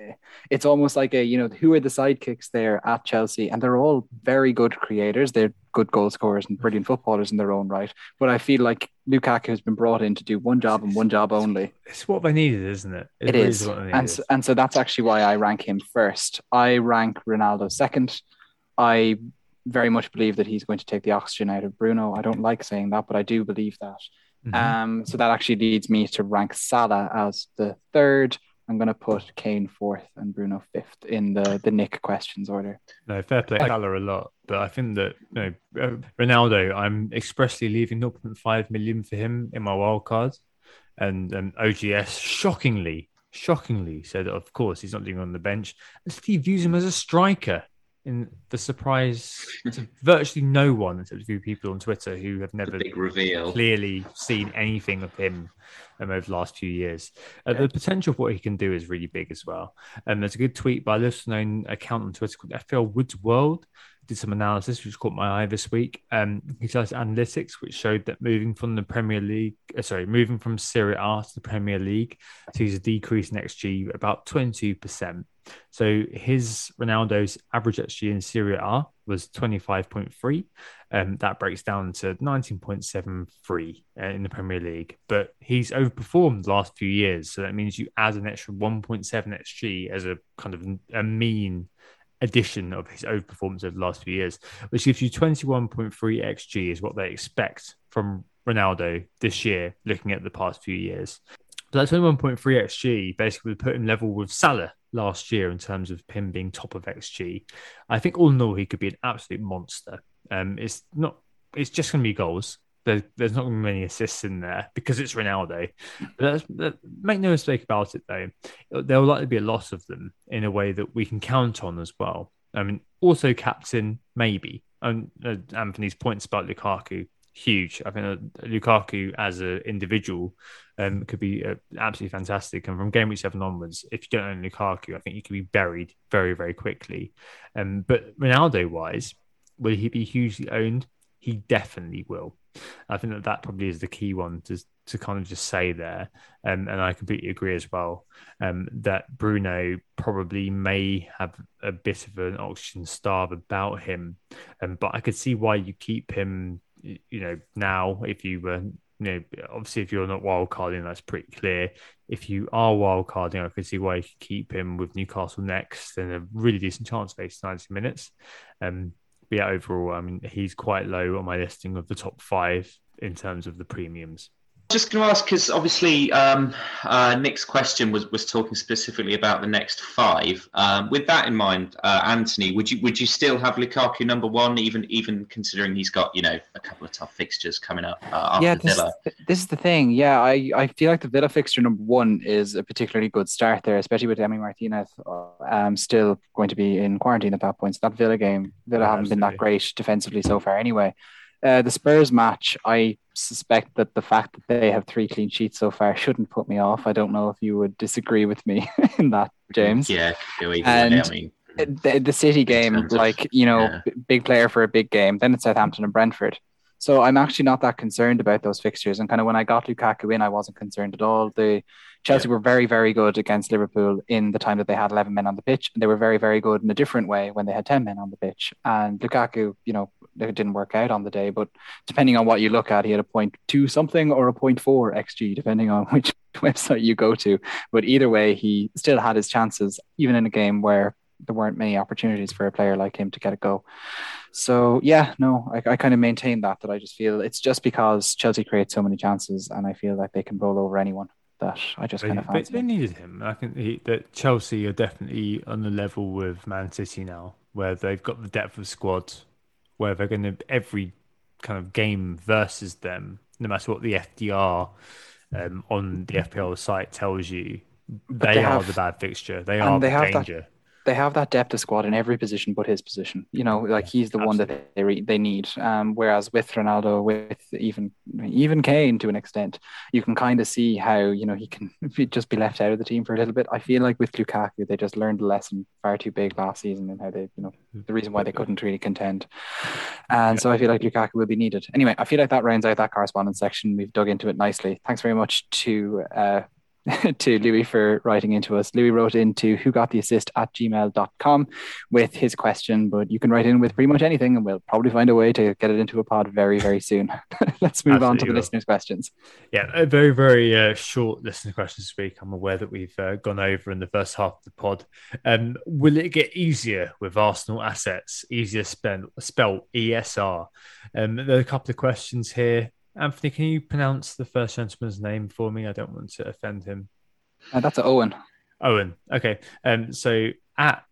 it's almost like a you know who are the sidekicks there at Chelsea, and they're all very good creators. They're good goal scorers and brilliant footballers in their own right. But I feel like Lukaku has been brought in to do one job and one job only. It's what they needed, isn't it? It really is, what they and so, and so that's actually why I rank him first. I rank Ronaldo second. I very much believe that he's going to take the oxygen out of Bruno. I don't like saying that, but I do believe that. Mhm. Um, so that actually leads me to rank Salah as the third. I'm going to put Kane fourth and Bruno fifth in the the Nick questions order. No, fair play. I Salah a lot, but I think that you know, uh, Ronaldo, I'm expressly leaving 0.5 million for him in my wild card, and um, OGS shockingly shockingly said, of course, he's not doing on the bench. And he views him as a striker. In the surprise to virtually no one, except a few people on Twitter who have never clearly seen anything of him um, over the last few years. Uh, the potential of what he can do is really big as well. And there's a good tweet by a little known account on Twitter called FL Woods World. Did some analysis which caught my eye this week. Um, he does analytics which showed that moving from the Premier League, uh, sorry, moving from Serie A to the Premier League sees a decrease in XG about 22%. So his Ronaldo's average XG in Serie A was 25.3. Um, that breaks down to 19.73 uh, in the Premier League. But he's overperformed the last few years. So that means you add an extra 1.7 XG as a kind of a mean addition of his overperformance over the last few years, which gives you 21.3 XG is what they expect from Ronaldo this year, looking at the past few years. But that 21.3 XG basically would put him level with Salah last year in terms of him being top of XG. I think all in all, he could be an absolute monster. Um, it's not. It's just going to be goals. There, there's not many assists in there because it's Ronaldo. That, make no mistake about it, though. There will likely be a lot of them in a way that we can count on as well. I mean, also captain maybe. And uh, Anthony's points about Lukaku huge. I think uh, Lukaku as an individual um, could be uh, absolutely fantastic. And from game week seven onwards, if you don't own Lukaku, I think you could be buried very, very quickly. Um, but Ronaldo wise, will he be hugely owned? He definitely will. I think that that probably is the key one to to kind of just say there, um, and I completely agree as well um, that Bruno probably may have a bit of an oxygen starve about him, um, but I could see why you keep him you know, now if you were, you know, obviously if you're not wild carding, that's pretty clear. If you are wild carding, I can see why you could keep him with Newcastle next and a really decent chance based 90 minutes. Um, yeah, overall, I mean, he's quite low on my listing of the top five in terms of the premiums. Just going to ask because obviously um, uh, Nick's question was was talking specifically about the next five. Um, with that in mind, uh, Anthony, would you would you still have Lukaku number one, even even considering he's got you know a couple of tough fixtures coming up uh, after yeah, this, Villa? This is the thing. Yeah, I, I feel like the Villa fixture number one is a particularly good start there, especially with Emi Martinez um, still going to be in quarantine at that point. So that Villa game, Villa haven't been that great defensively so far anyway. Uh, the Spurs match, I suspect that the fact that they have three clean sheets so far shouldn't put me off. I don't know if you would disagree with me in that, James. Yeah, and I mean, the, the City game, like you know, yeah. b- big player for a big game. Then it's Southampton and Brentford. So I'm actually not that concerned about those fixtures. And kind of when I got Lukaku in, I wasn't concerned at all. The Chelsea yeah. were very, very good against Liverpool in the time that they had 11 men on the pitch. And they were very, very good in a different way when they had 10 men on the pitch. And Lukaku, you know, it didn't work out on the day, but depending on what you look at, he had a point two something or a point four XG, depending on which website you go to. But either way, he still had his chances, even in a game where there weren't many opportunities for a player like him to get a go. So yeah, no, I, I kind of maintain that that I just feel it's just because Chelsea create so many chances, and I feel like they can roll over anyone. That I just kind of they, they, needed him. I think he, that Chelsea are definitely on the level with Man City now, where they've got the depth of squad, where they're going to every kind of game versus them, no matter what the FDR um, on the FPL site tells you, they, they have, are the bad fixture. They are they the danger. That, they have that depth of squad in every position but his position. You know, like he's the Absolutely. one that they they need. Um, whereas with Ronaldo, with even even Kane to an extent, you can kind of see how you know he can just be left out of the team for a little bit. I feel like with Lukaku, they just learned a lesson far too big last season and how they you know the reason why they couldn't really contend. And so I feel like Lukaku will be needed. Anyway, I feel like that rounds out that correspondence section. We've dug into it nicely. Thanks very much to. Uh, to Louis for writing into us. Louis wrote into who got the assist at gmail.com with his question, but you can write in with pretty much anything and we'll probably find a way to get it into a pod very, very soon. Let's move Absolutely on to the will. listeners' questions. Yeah, a very, very uh, short listener questions this week. I'm aware that we've uh, gone over in the first half of the pod. Um, will it get easier with Arsenal assets? Easier spell, spell ESR. Um, there are a couple of questions here. Anthony, can you pronounce the first gentleman's name for me? I don't want to offend him. Uh, that's Owen. Owen. Okay. Um. So at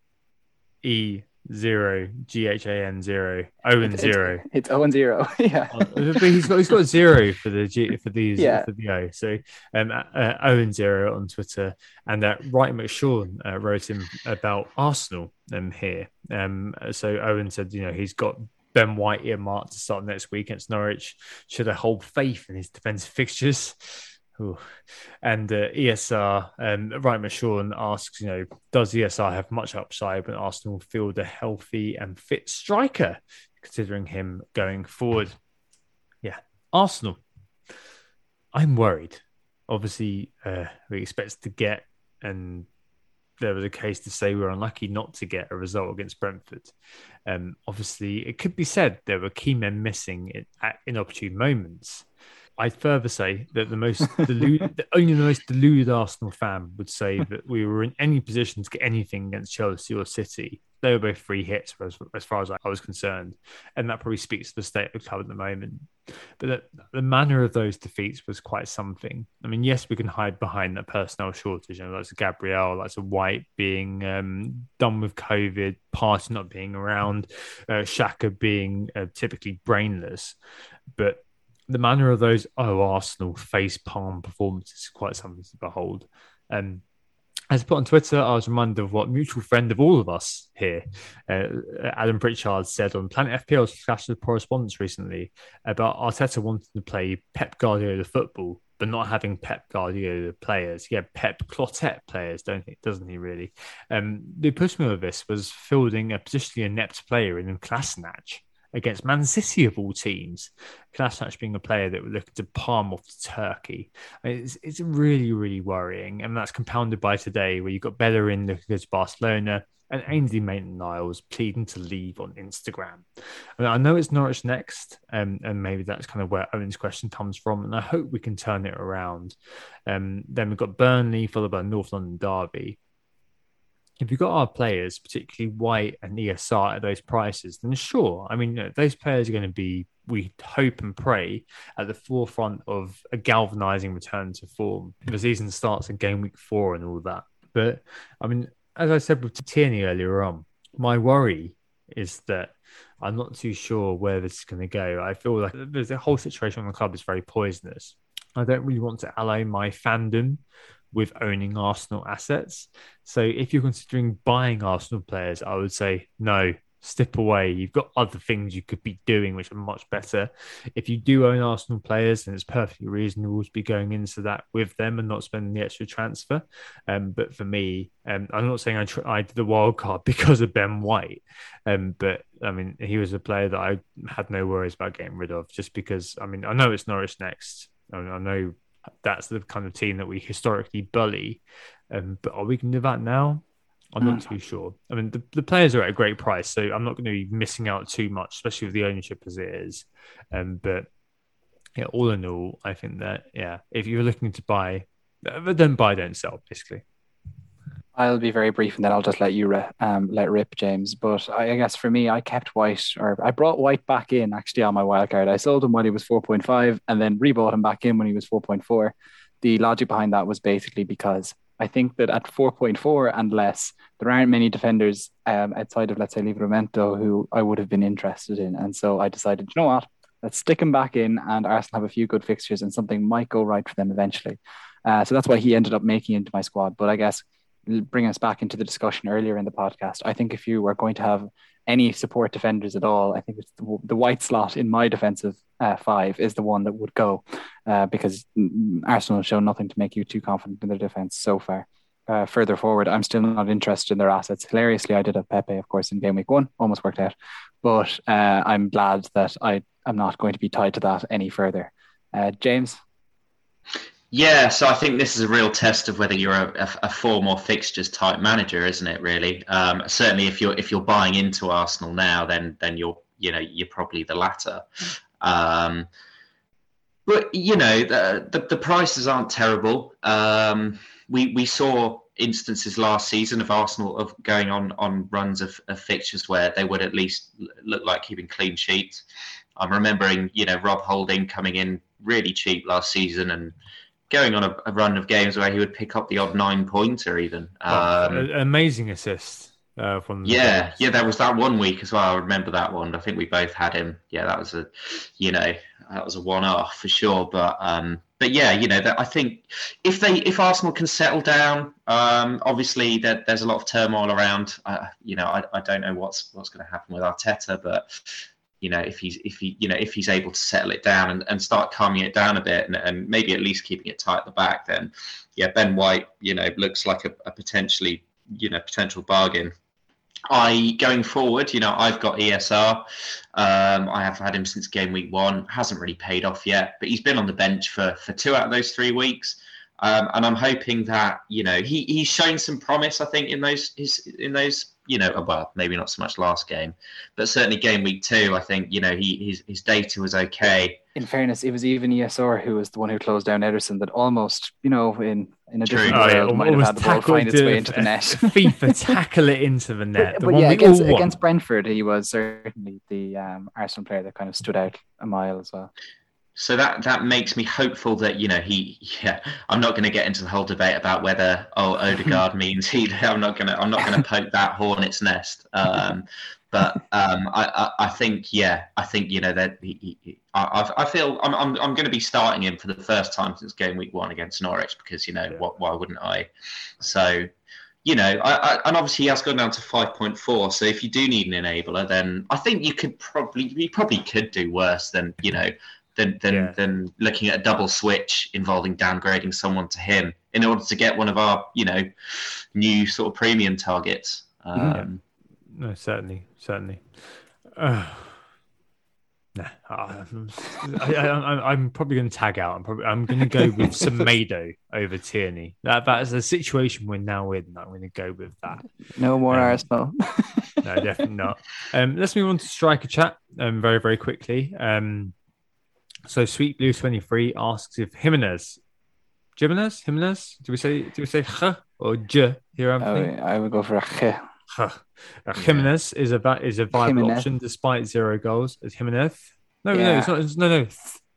E zero G H A N zero Owen It's- zero. It's 0 and 0. yeah. Uh, but he's got he's got zero for the G for these Yeah. for the O. So um uh, Owen zero on Twitter and uh, Wright McShawn uh, wrote him about Arsenal um here. Um so Owen said you know he's got Ben White earmarked to start next week against Norwich. Should I hold faith in his defensive fixtures? Ooh. And uh, ESR, um, Ryan McShawn asks, you know, does ESR have much upside when Arsenal field a healthy and fit striker, considering him going forward? Yeah, Arsenal. I'm worried. Obviously, uh, we expect to get, and there was a case to say we were unlucky not to get a result against Brentford. Um, obviously, it could be said there were key men missing in, at inopportune moments. I'd further say that the most deluded, the, only the most deluded Arsenal fan would say that we were in any position to get anything against Chelsea or City. They were both free hits as, as far as I was concerned, and that probably speaks to the state of the club at the moment. But the, the manner of those defeats was quite something. I mean, yes, we can hide behind that personnel shortage, you know, that's a Gabriel, that's a White being um, done with COVID, Partey not being around, uh, Xhaka being uh, typically brainless, but the manner of those oh Arsenal face palm performances is quite something to behold. Um, as put on Twitter, I was reminded of what mutual friend of all of us here, uh, Adam Pritchard, said on Planet FPL's Flash of Correspondence recently about Arteta wanting to play Pep Guardiola football, but not having Pep Guardiola players. Yeah, Pep Clotet players, don't he? Doesn't he really? Um, the epitome of this was fielding a positionally inept player in Kolasinac against Man City of all teams. Kolasinac being a player that would look to palm off to Turkey. It's, it's really, really worrying. And that's compounded by today, where you've got Bellerin looking to Barcelona and Ainsley Maitland Niles pleading to leave on Instagram. I, I know it's Norwich next, um, and maybe that's kind of where Owen's question comes from. And I hope we can turn it around. Um, then we've got Burnley, followed by North London Derby if you've got our players, particularly White and ESR at those prices, then sure. I mean, uh, those players are going to be, we hope and pray, at the forefront of a galvanizing return to form. The season starts in game week four and all that. But I mean, as I said with Tierney earlier on, my worry is that I'm not too sure where this is going to go. I feel like there's a whole situation on the club is very poisonous. I don't really want to ally my fandom with owning Arsenal assets. So if you're considering buying Arsenal players, I would say no, step away. You've got other things you could be doing which are much better. If you do own Arsenal players, then it's perfectly reasonable to be going into that with them and not spending the extra transfer. Um, but for me, um, I'm not saying I, tr- I did the wild card because of Ben White, um, but I mean he was a player that I had no worries about getting rid of just because I mean I know it's Norwich next. I, mean, I know that's the kind of team that we historically bully. Um, but are we going to do that now? I'm not too sure. I mean, the, the players are at a great price, so I'm not going to be missing out too much, especially with the ownership as it is. Um, but yeah, all in all, I think that yeah, if you're looking to buy, uh, don't buy, don't sell, basically. I'll be very brief and then I'll just let you um, let rip, James. But I, I guess for me, I kept White, or I brought White back in actually on my wild card. I sold him when he was 4.5 and then rebought him back in when he was 4.4. The logic behind that was basically because I think that at 4.4 and less, there aren't many defenders um, outside of, let's say, Livramento who I would have been interested in. And so I decided, you know what? Let's stick him back in, and Arsenal have a few good fixtures, and something might go right for them eventually. Uh, so that's why he ended up making into my squad. But I guess bring us back into the discussion earlier in the podcast. I think if you are going to have any support defenders at all, I think it's the, the white slot in my defensive uh, five is the one that would go uh, because Arsenal have shown nothing to make you too confident in their defense so far. Uh, further forward, I'm still not interested in their assets. Hilariously, I did have Pepe, of course, in game week one, almost worked out, but uh, I'm glad that I am not going to be tied to that any further. Uh, James. Yeah, so I think this is a real test of whether you're a, a, a form or fixtures type manager, isn't it? Really, um, certainly if you're if you're buying into Arsenal now, then then you're you know you're probably the latter. Um, but you know the, the, the prices aren't terrible. Um, we we saw instances last season of Arsenal of going on on runs of, of fixtures where they would at least look like keeping clean sheets. I'm remembering you know Rob Holding coming in really cheap last season and going on a, a, run of games where he would pick up the odd nine pointer even. Um, oh, amazing assist. Uh, from the Yeah, Bears. yeah, there was that one week as well. I remember that one. I think we both had him. Yeah, that was a, you know, that was a one-off for sure. But um, but yeah, you know, that I think if they if Arsenal can settle down, um, obviously there, there's a lot of turmoil around. Uh, you know, I, I don't know what's what's going to happen with Arteta, but you know, if he's if he you know if he's able to settle it down and, and start calming it down a bit and, and maybe at least keeping it tight at the back, then yeah, Ben White, you know, looks like a, a potentially you know potential bargain. I going forward, you know, I've got ESR. Um, I have had him since game week one. Hasn't really paid off yet, but he's been on the bench for for two out of those three weeks. Um, and I'm hoping that you know he, he's shown some promise. I think in those his, in those you know well maybe not so much last game, but certainly game week two. I think you know he his, his data was okay. In fairness, it was even ESR who was the one who closed down Ederson that almost, you know, in, in a True. different Oh, yeah, world might have had the ball find its way into the net. FIFA tackle it into the net. But, the but one yeah, against, against Brentford, he was certainly the um, Arsenal player that kind of stood out a mile as well. So that that makes me hopeful that you know he yeah I'm not going to get into the whole debate about whether oh Odegaard means he I'm not going to I'm not going to poke that hornet's nest. Um, but um, I, I I think yeah I think you know that he, he, I I feel I'm I'm I'm going to be starting him for the first time since game week one against Norwich because you know Yeah. what why wouldn't I? So you know, I, I, and obviously he has gone down to five point four. So if you do need an enabler, then I think you could probably you probably could do worse than you know than than, Yeah. than looking at a double switch involving downgrading someone to him in order to get one of our you know new sort of premium targets. Um, No, certainly, certainly. Uh, nah, I, I, I, I'm probably going to tag out. I'm probably I'm going to go with Semedo over Tierney. That that's the situation we're now in. I'm going to go with that. No more Um, Arsenal. No, definitely not. Um, let's move on to striker chat. Um, very very quickly. Um, so Sweet Blue twenty three asks if Jimenez, Jimenez, Jimenez. Do we say do we say H or J here? I Anthony? would, I would go for a G. Huh. Uh, Jimenez is a is a viable Jimenez. option despite zero goals. Is Jimenez, no, no, Yeah. it's not. It's, no, no,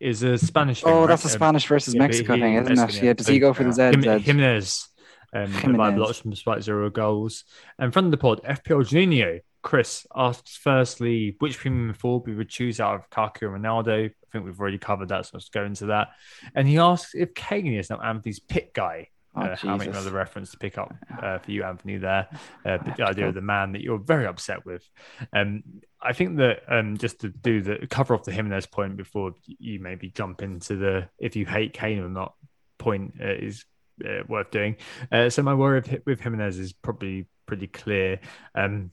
is a Spanish. thing, Oh, right? that's a Um, Spanish versus yeah, Mexico he- thing, isn't it? Yeah, does he go for the Z? Jim- Jimenez, um, a viable option despite zero goals. And from the pod, FPL Juninho, Chris asks firstly, which premium forward we would choose out of Kaku and Ronaldo? I think we've already covered that, so let's go into that. And he asks if Kane is now Anthony's pit guy. Oh, uh, how many Jesus. another reference to pick up uh, for you, Anthony? There, uh, the idea of the man that you're very upset with. Um, I think that um, just to do the cover off the Jimenez point before you maybe jump into the if you hate Kane or not point uh, is uh, worth doing. Uh, so my worry with, with Jimenez is probably pretty clear. Um,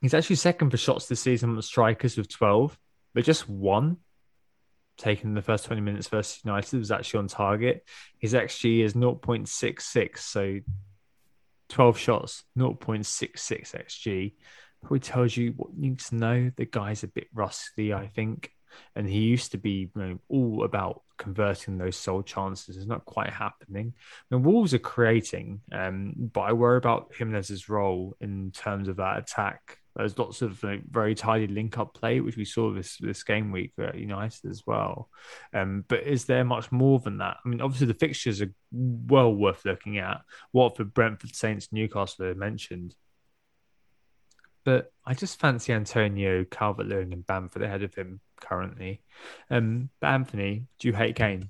he's actually second for shots this season on the strikers with 12, but just one taken the first 20 minutes versus United was actually on target. His XG is 0.66, so 12 shots, 0.66 XG. Probably tells you what you need to know. The guy's a bit rusty, I think. And he used to be you know, all about converting those sole chances. It's not quite happening. The Wolves are creating, um, but I worry about Jimenez's role in terms of that attack. There's lots of like, very tidy link up play, which we saw this this game week at United as well. Um, but is there much more than that? I mean, obviously the fixtures are well worth looking at. Watford, Brentford, Saints, Newcastle are mentioned. But I just fancy Antonio Calvert Lewin and Bamford ahead of him currently. Um, but Anthony, do you hate Kane?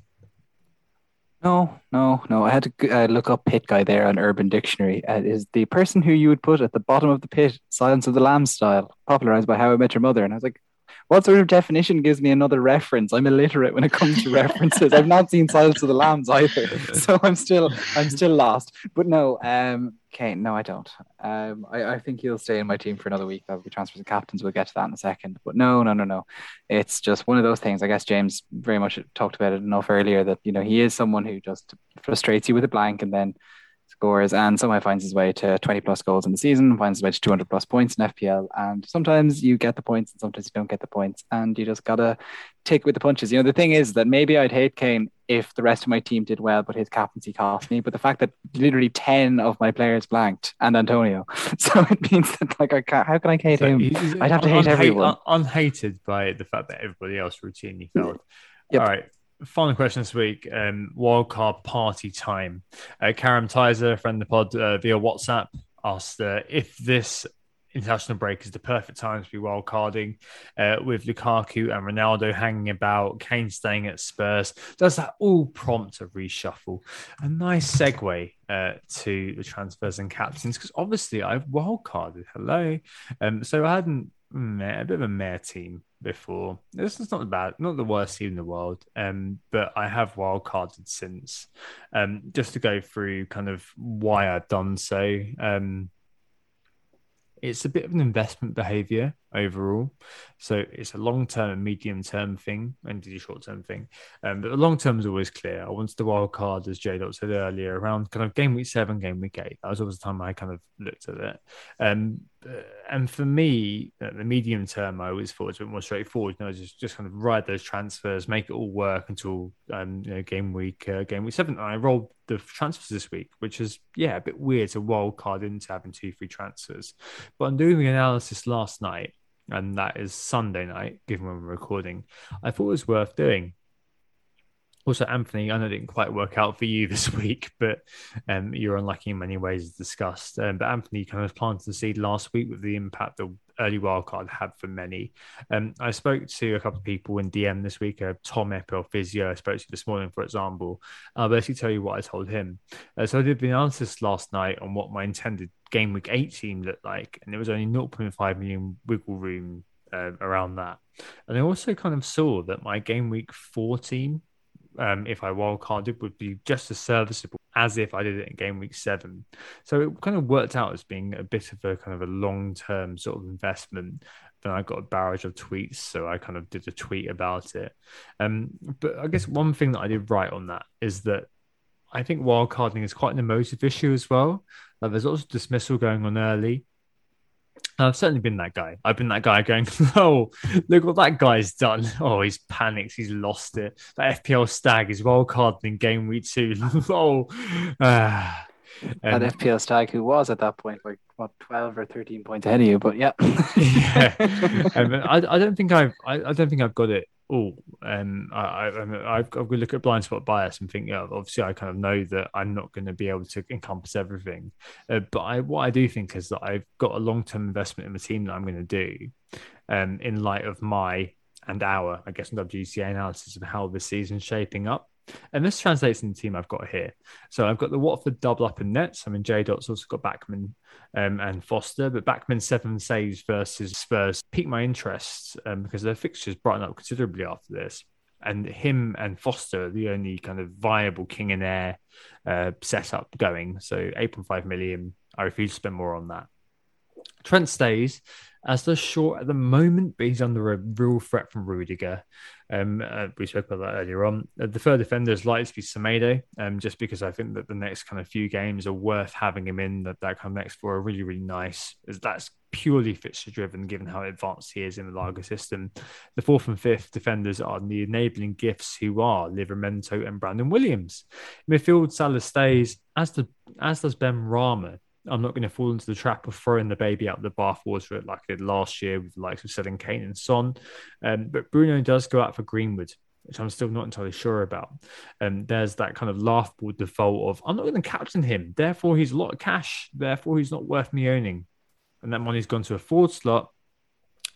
No, no, no. I had to uh, look up pit guy there on Urban Dictionary. Uh, is the person who you would put at the bottom of the pit, Silence of the Lambs style, popularized by How I Met Your Mother. And I was like, what sort of definition gives me another reference? I'm illiterate when it comes to references. I've not seen Silence of the Lambs either, so I'm still I'm still lost. But no, um, Kane, no, I don't. Um, I, I think he'll stay in my team for another week. That'll be transfers of captains. We'll get to that in a second. But no, no, no, no. It's just one of those things. I guess James very much talked about it enough earlier that you know he is someone who just frustrates you with a blank and then scores and somehow finds his way to 20 plus goals in the season, finds his way to 200 plus points in FPL. And sometimes you get the points and sometimes you don't get the points. And you just got to take with the punches. You know, the thing is that maybe I'd hate Kane if the rest of my team did well, but his captaincy cost me. But the fact that literally 10 of my players blanked and Antonio. So it means that, like, I can't, how can I hate So him? I'd have to hate unha- everyone. un- unhated by the fact that everybody else routinely failed. Yep. All right. Final question this week. Um, wildcard party time. Uh, Karam Tizer, friend of the pod uh, via WhatsApp, asked uh, if this international break is the perfect time to be wildcarding uh, with Lukaku and Ronaldo hanging about, Kane staying at Spurs. Does that all prompt a reshuffle? A nice segue uh, to the transfers and captains because obviously I've wildcarded. Hello. Um, so I hadn't a bit of a mare team before. This is not bad, not the worst team in the world. Um, but I have wildcarded since. Um, just to go through kind of why I've done so. Um, it's a bit of an investment behavior overall. So it's a long term and medium term thing and a short term thing. Um, but the long term is always clear. I wanted the wild card, as J Dot said earlier, around kind of game week seven, game week eight. That was always the time I kind of looked at it. Um, uh, and for me, the medium term, I always thought was a bit more straightforward. You know, just just kind of ride those transfers, make it all work until um, you know game week uh, game week seven. And I rolled the transfers this week, which is yeah a bit weird to wild card into having two free transfers. But I'm doing the analysis last night, and that is Sunday night, given when we're recording. I thought it was worth doing also, Anthony, I know it didn't quite work out for you this week, but um, you're unlucky in many ways, as discussed. Um, but Anthony kind of planted the seed last week with the impact the early wildcard had for many. Um, I spoke to a couple of people in DM this week, uh, Tom Epel Physio, I spoke to this morning, for example. I'll basically tell you what I told him. Uh, so I did the analysis last night on what my intended game week 18 looked like, and there was only 0.5 million wiggle room uh, around that. And I also kind of saw that my game week 14 um, if I wildcarded it would be just as serviceable as if I did it in game week seven. So it kind of worked out as being a bit of a kind of a long term sort of investment. Then I got a barrage of tweets, so I kind of did a tweet about it. Um, but I guess one thing that I did right on that is that I think wildcarding is quite an emotive issue as well. Like there's lots of dismissal going on early. I've certainly been that guy. I've been that guy going, oh, look what that guy's done. Oh, he's panicked. He's lost it. That FPL stag is well carded in game week two. oh, ah. That FPL stag who was at that point like what twelve or thirteen points ahead of you, but yeah, yeah. Um, I, I don't think I've I, I don't think I've got it oh, um, I, I, I've got to look at blind spot bias and think, yeah, obviously, I kind of know that I'm not going to be able to encompass everything. Uh, but I, what I do think is that I've got a long term investment in the team that I'm going to do um, in light of my and our, I guess, WGTA analysis of how the season's shaping up. And this translates in the team I've got here. So I've got the Watford double up in nets. I mean, J Dot's also got Bachmann um, and Foster, but Bachmann seven saves versus Spurs piqued my interest um, because their fixtures brighten up considerably after this. And him and Foster the only kind of viable king and heir uh, setup going. So 8.5 million. I refuse to spend more on that. Trent stays as the short at the moment, but he's under a real threat from Rudiger. Um, uh, we spoke about that earlier on. Uh, the third defender is likely to be Semedo, um, just because I think that the next kind of few games are worth having him in. That that kind of next four are really really nice. That's purely fixture driven, given how advanced he is in the Lage system. The fourth and fifth defenders are the enabling gifts, who are Livramento and Brandon Williams. Midfield Salah stays, as the as does Benrahma. I'm not going to fall into the trap of throwing the baby out the bathwater like I did last year with the likes of selling Kane and Son. Um, but Bruno does go out for Greenwood, which I'm still not entirely sure about. And um, there's that kind of laughable default of I'm not going to captain him, therefore he's a lot of cash, therefore he's not worth me owning. And that money's gone to a forward slot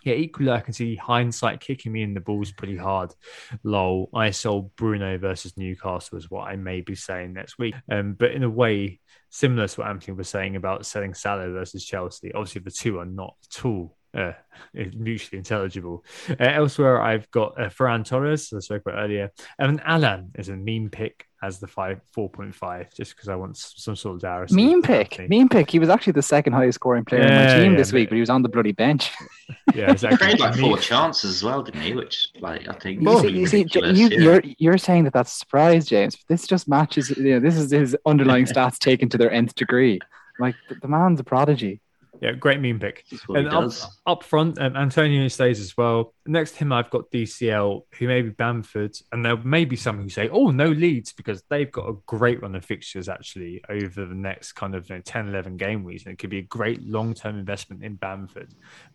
yeah, equally, I can see hindsight kicking me in the balls pretty hard. Lol, I sold Bruno versus Newcastle is what I may be saying next week. Um, but in a way, similar to what Anthony was saying about selling Salah versus Chelsea, obviously the two are not at all uh, mutually intelligible. Uh, elsewhere, I've got uh, Ferran Torres, as I spoke about earlier, and Allan is a meme pick as the five four point five, just because I want some sort of Darius. Meme pick, meme pick. He was actually the second highest scoring player yeah, on my team yeah, this week, but he was on the bloody bench. Yeah, exactly. he like four chances as well, didn't he? Which, like, I think. Well, you see, you, are yeah. you're, you're saying that that's a surprise, James. This just matches. You know, this is his underlying stats taken to their nth degree. Like the, the man's a prodigy. Yeah, great meme pick. And up, up, front, um, Antonio stays as well. Next to him, I've got DCL, who may be Bamford, and there may be some who say, "Oh, no Leeds," because they've got a great run of fixtures actually over the next kind of you know, 10, 11 game weeks, and it could be a great long-term investment in Bamford.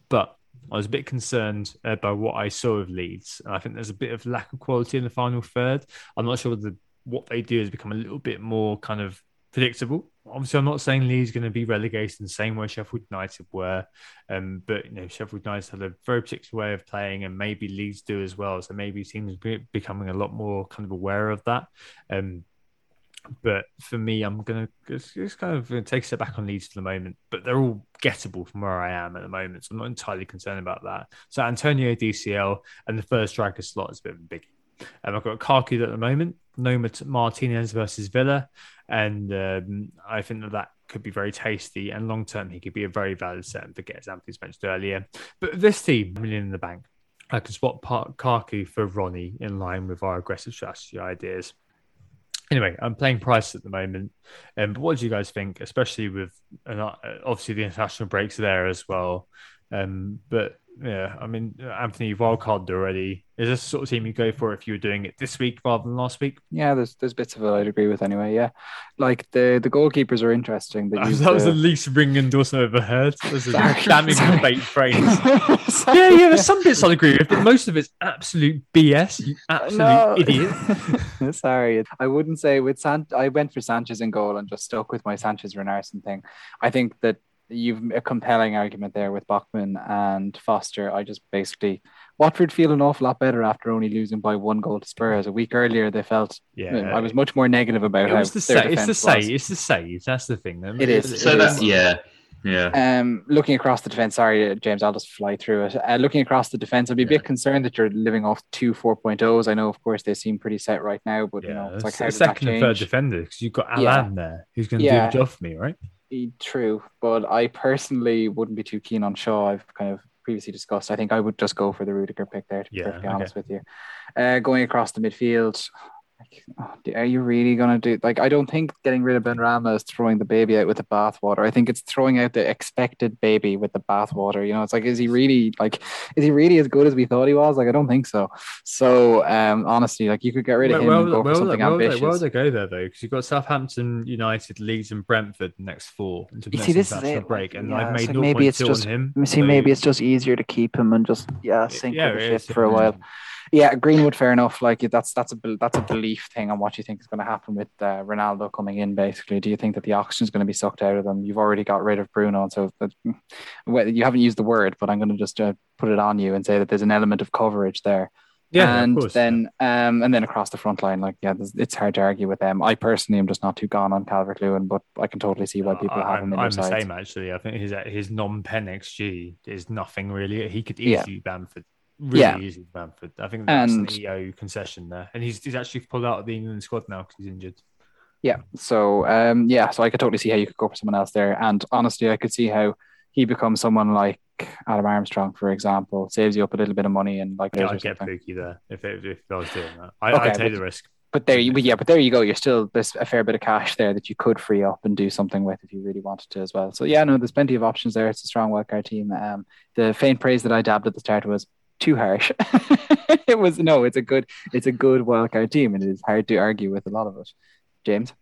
But I was a bit concerned uh, by what I saw of Leeds, and I think there's a bit of lack of quality in the final third. I'm not sure whether what they do has become a little bit more kind of predictable obviously, I'm not saying Leeds going to be relegated in the same way Sheffield United were, um, but you know, Sheffield United had a very particular way of playing, and maybe Leeds do as well. So maybe teams be becoming a lot more kind of aware of that. Um, but for me, I'm gonna just, just kind of take a step back on Leeds for the moment. But they're all gettable from where I am at the moment, so I'm not entirely concerned about that. So Antonio DCL and the first striker slot is a bit of a biggie. Um, I've got Kaku at the moment, no Martinez versus Villa, and um, I think that that could be very tasty. And long term, he could be a very valid set and forget, as Anthony's mentioned earlier. But this team, million in the bank, I can swap Kaku for Ronnie in line with our aggressive strategy ideas anyway, I'm playing price at the moment. Um, but what do you guys think, especially with uh, obviously the international breaks there as well? Um, but yeah, I mean, Anthony, you've wildcarded already. Is this the sort of team you go for if you were doing it this week rather than last week? Yeah, there's there's bits of it I'd agree with anyway. Yeah, like the the goalkeepers are interesting. That, that was the least ring endorsement I've ever heard. Was a damning debate phrase. yeah, yeah, there's some bits I'd agree with, but most of it's absolute BS. You absolute no. idiot. Sorry, I wouldn't say with San. I went for Sanchez in goal and just stuck with my Sanchez Runarsson thing. I think that you've a compelling argument there with Bachmann and Foster. I just basically Watford feel an awful lot better after only losing by one goal to Spurs. A week earlier, they felt. Yeah, I was much more negative about it how was the sa- It's the save. It's the save. That's the thing. Then It is. So that's yeah. Yeah. Um, looking across the defense, sorry, James, I'll just fly through it. Uh, looking across the defense, I'd be a yeah. bit concerned that you're living off two 4.0s. I know, of course, they seem pretty set right now, but yeah, you know, it's like how second and third defender because you've got Alan yeah. there who's going to do the job for me, right? True, but I personally wouldn't be too keen on Shaw. I've kind of previously discussed. I think I would just go for the Rudiger pick there. To be yeah, perfectly okay. honest with you, uh, going across the midfield, like, oh, are you really gonna do like? I don't think getting rid of Benrahma is throwing the baby out with the bathwater. I think it's throwing out the expected baby with the bathwater. You know, it's like, is he really like, is he really as good as we thought he was? Like, I don't think so. So, um, honestly, like you could get rid of him well, and go well, for something well, ambitious. Where would they go there though? Because you've got Southampton, United, Leeds, and Brentford next four into the see, this is it. break, and yeah, I've made so maybe it's just him. See, so maybe it's just easier to keep him and just yeah sink yeah, the ship for a while yeah, Greenwood, fair enough. Like that's that's a that's a belief thing on what you think is going to happen with uh, Ronaldo coming in. Basically, do you think that the oxygen is going to be sucked out of them? You've already got rid of Bruno, so that, well, you haven't used the word, but I'm going to just uh, put it on you and say that there's an element of coverage there. Yeah, and then um, and then across the front line, like yeah, it's hard to argue with them. I personally am just not too gone on Calvert Lewin, but I can totally see why people have him. I'm, I'm the same actually. I think his his non pen XG is nothing really. He could easily yeah. Bamford really yeah. easy Bamford. I think that's and, an EO concession there, and he's he's actually pulled out of the England squad now because he's injured. Yeah. So um, yeah, so I could totally see how you could go for someone else there, and honestly, I could see how he becomes someone like Adam Armstrong, for example, saves you up a little bit of money and like. Yeah, I'd get Pukki there if it, if I was doing that. I, okay, I'd take but, the risk. But there you, but yeah, but there you go. You're still there's a fair bit of cash there that you could free up and do something with if you really wanted to as well. So yeah, no, there's plenty of options there. It's a strong wildcard team. Um, the faint praise that I dabbed at the start was too harsh. it was no, it's a good, it's a good wildcard team, and it is hard to argue with a lot of it. James.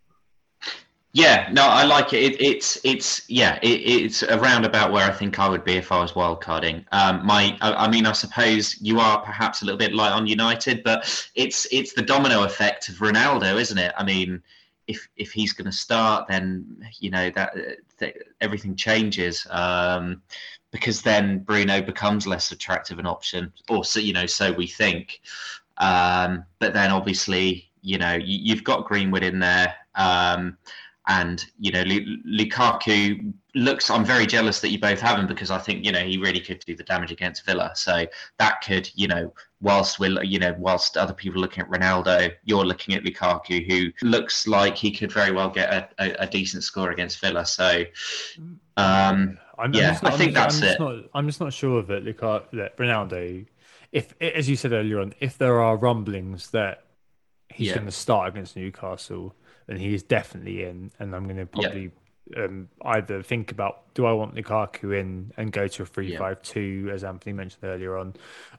Yeah, no, I like it. it it's it's yeah, it, it's around about where I think I would be if I was wildcarding. Um, my, I, I, mean, I suppose you are perhaps a little bit light on United, but it's it's the domino effect of Ronaldo, isn't it? I mean, if if he's going to start, then you know that, that everything changes. Um, because then Bruno becomes less attractive an option, or so you know, so we think. Um, but then obviously, you know, you, have got Greenwood in there, um, and you know, Lukaku looks. I'm very jealous that you both have him because I think you know he really could do the damage against Villa. So that could, you know, whilst we're you know, whilst other people are looking at Ronaldo, you're looking at Lukaku, who looks like he could very well get a, a, a decent score against Villa. So. Um, I'm, yeah, I'm not, I think I'm that's it. Not, I'm just not sure of it, Luca, that Ronaldo, if as you said earlier on, if there are rumblings that he's yeah. going to start against Newcastle, then he is definitely in, and I'm going to probably yeah. um, either think about do I want Lukaku in and go to a three-five-two yeah. as Anthony mentioned earlier on,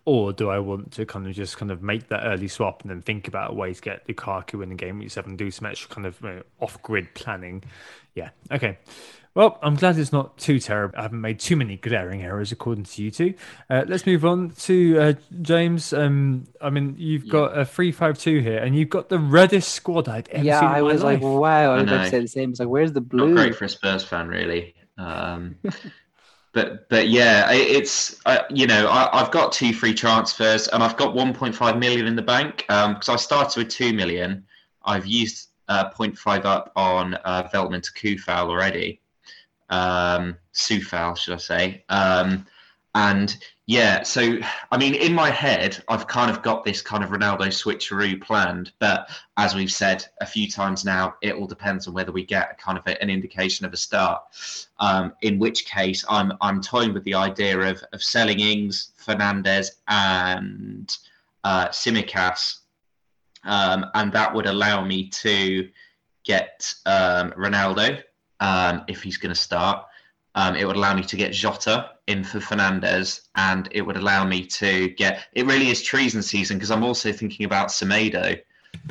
or do I want to kind of just kind of make that early swap and then think about a way to get Lukaku in the game week seven, do some extra kind of you know, off-grid planning. Yeah, okay. Well, I'm glad it's not too terrible. I haven't made too many glaring errors, according to you two. Uh, let's move on to uh, James. Um, I mean, you've got a three-five-two here, and you've got the reddest squad I'd ever yeah, seen. in I my was life. like, wow. I was I about to say the same. It's like, where's the blue? Not great for a Spurs fan, really. Um, but but yeah, it's uh, you know I, I've got two free transfers and I've got 1.5 million in the bank because I started with two million. I've used uh, 0.5 up on uh, Veltman to Coufal already, um, Coufal should I say? Um, and yeah, so I mean, in my head, I've kind of got this kind of Ronaldo switcheroo planned, but as we've said a few times now, it all depends on whether we get a kind of a, an indication of a start. Um, in which case, I'm I'm toying with the idea of of selling Ings, Fernandes, and uh, Tsimikas, um, and that would allow me to get um, Ronaldo um, if he's going to start. Um, it would allow me to get Jota in for Fernandes, and it would allow me to get. It really is treason season because I'm also thinking about Semedo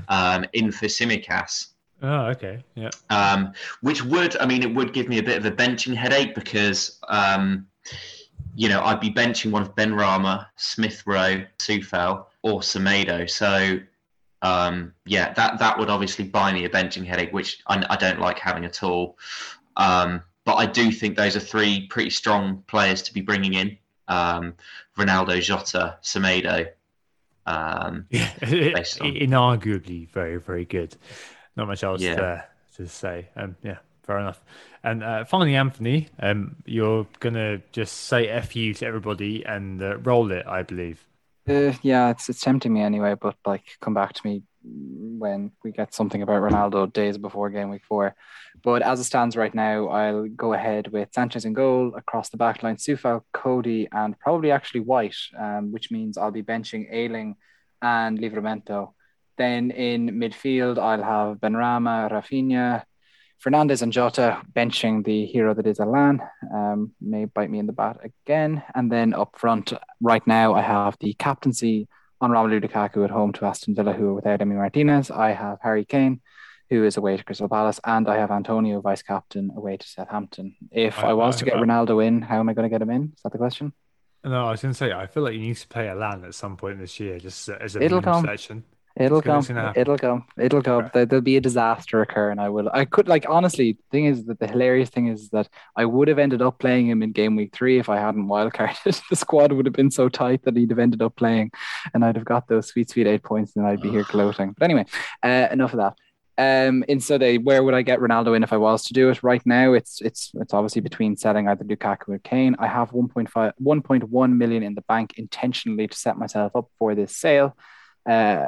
um, in for Tsimikas Oh, okay. Yeah. um, which would, I mean, it would give me a bit of a benching headache because, um, you know, I'd be benching one of Benrahma, Smith Rowe, Coufal, or Semedo. So, um, yeah, that that would obviously buy me a benching headache, which I, I don't like having at all. Um, but I do think those are three pretty strong players to be bringing in: um, Ronaldo, Jota, Semedo. Um, Yeah. On- Inarguably very, very good. Not much else Yeah. to, to say. Um, yeah, fair enough. And uh, finally, Anthony, um, you're gonna just say "f you" to everybody and uh, roll it, I believe. Uh, yeah, it's it's tempting me anyway, but like, come back to me when we get something about Ronaldo days before game week four. But as it stands right now, I'll go ahead with Sanchez in goal across the back line, Coufal, Coady, and probably actually White, um, which means I'll be benching Ayling and Livramento. Then in midfield, I'll have Benrahma, Raphinha, Fernandes, and Jota benching the hero that is Alan. Um, may bite me in the butt again. And then up front, right now, I have the captaincy on Romelu Lukaku at home to Aston Villa, who are without Emi Martinez. I have Harry Kane, who is away to Crystal Palace, and I have Antonio, vice captain, away to Southampton. If I- I, was I- to get I- Ronaldo in, how am I going to get him in? Is that the question? No, I was gonna say I feel like you need to play Alan at some point this year, just as a It'll come. It'll come. it's gonna happen. It'll come. It'll come. There, there'll be a disaster occur, and I will. I could like honestly. The thing is that the hilarious thing is that I would have ended up playing him in game week three if I hadn't wildcarded. the squad would have been so tight that he'd have ended up playing, and I'd have got those sweet, sweet eight points, and I'd be here gloating. But anyway, uh, enough of that. Um, in so they, where would I get Ronaldo in if I was to do it? Right now, it's it's it's obviously between selling either Lukaku or Kane. I have 1.5, 1.1 million in the bank intentionally to set myself up for this sale. Uh,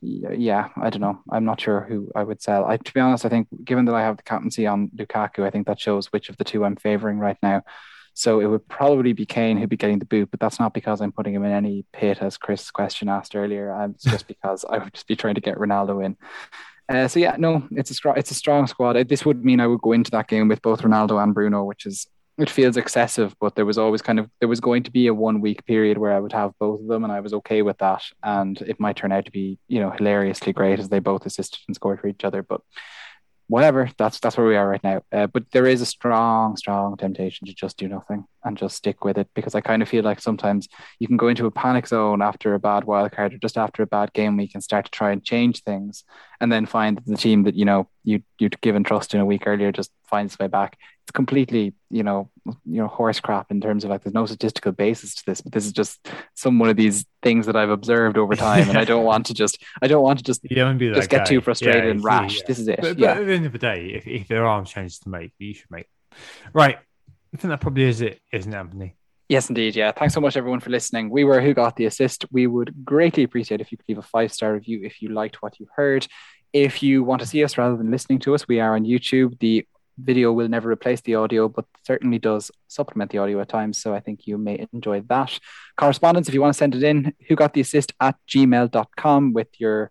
yeah, I don't know. I'm not sure who I would sell. I, to be honest, I think given that I have the captaincy on Lukaku, I think that shows which of the two I'm favoring right now. So it would probably be Kane who'd be getting the boot, but that's not because I'm putting him in any pit, as Chris' question asked earlier. Um, it's just because I would just be trying to get Ronaldo in. Uh, so yeah, no, it's a it's a strong squad. Uh, This would mean I would go into that game with both Ronaldo and Bruno, which is it feels excessive, but there was always kind of there was going to be a one week period where I would have both of them, and I was okay with that. And it might turn out to be you know hilariously great as they both assisted and scored for each other, but whatever. That's that's where we are right now. Uh, but there is a strong, strong temptation to just do nothing and just stick with it because I kind of feel like sometimes you can go into a panic zone after a bad wild card or just after a bad game week and start to try and change things, and then find the team that you know you you'd given trust in a week earlier just finds its way back. It's completely you know you know horse crap in terms of like there's no statistical basis to this, but this is just some one of these things that I've observed over time, and I don't want to just I don't want to just You don't be that just get too frustrated Yeah, and rash. yeah. This is it. But, but yeah. at the end of the day, if, if there are changes to make, you should make. Right. I think that probably is it, isn't it, Anthony? Yes, indeed. Yeah. Thanks so much, everyone, for listening. We were Who Got the Assist. We would greatly appreciate if you could leave a five star review if you liked what you heard. If you want to see us rather than listening to us, we are on YouTube. The video will never replace the audio, but certainly does supplement the audio at times. So I think you may enjoy that. Correspondence, if you want to send it in, who got the assist at gmail.com with your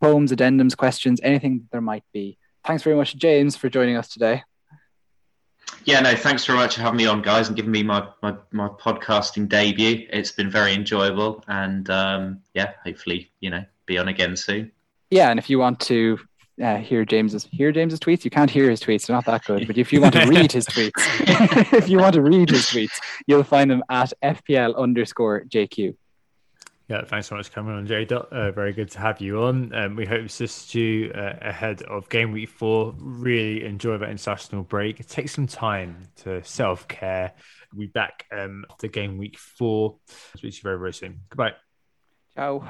poems, addendums, questions, anything there might be. Thanks very much, James, for joining us today. Yeah, no, thanks very much for having me on, guys, and giving me my, my, my podcasting debut. It's been very enjoyable, and um, yeah, hopefully, you know, be on again soon. yeah, and if you want to uh, hear James's hear James's tweets, you can't hear his tweets; they're not that good. But if you want to read his tweets, if you want to read his tweets, you'll find them at FPL underscore JQ. Yeah, thanks so much for coming on, Jay. Uh, very good to have you on. Um, we hope to assist you uh, ahead of game week four. Really enjoy that international break. Take some time to self care. We'll be back um, after game week four. I'll speak to you very, very soon. Goodbye. Ciao.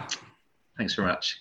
Thanks very much.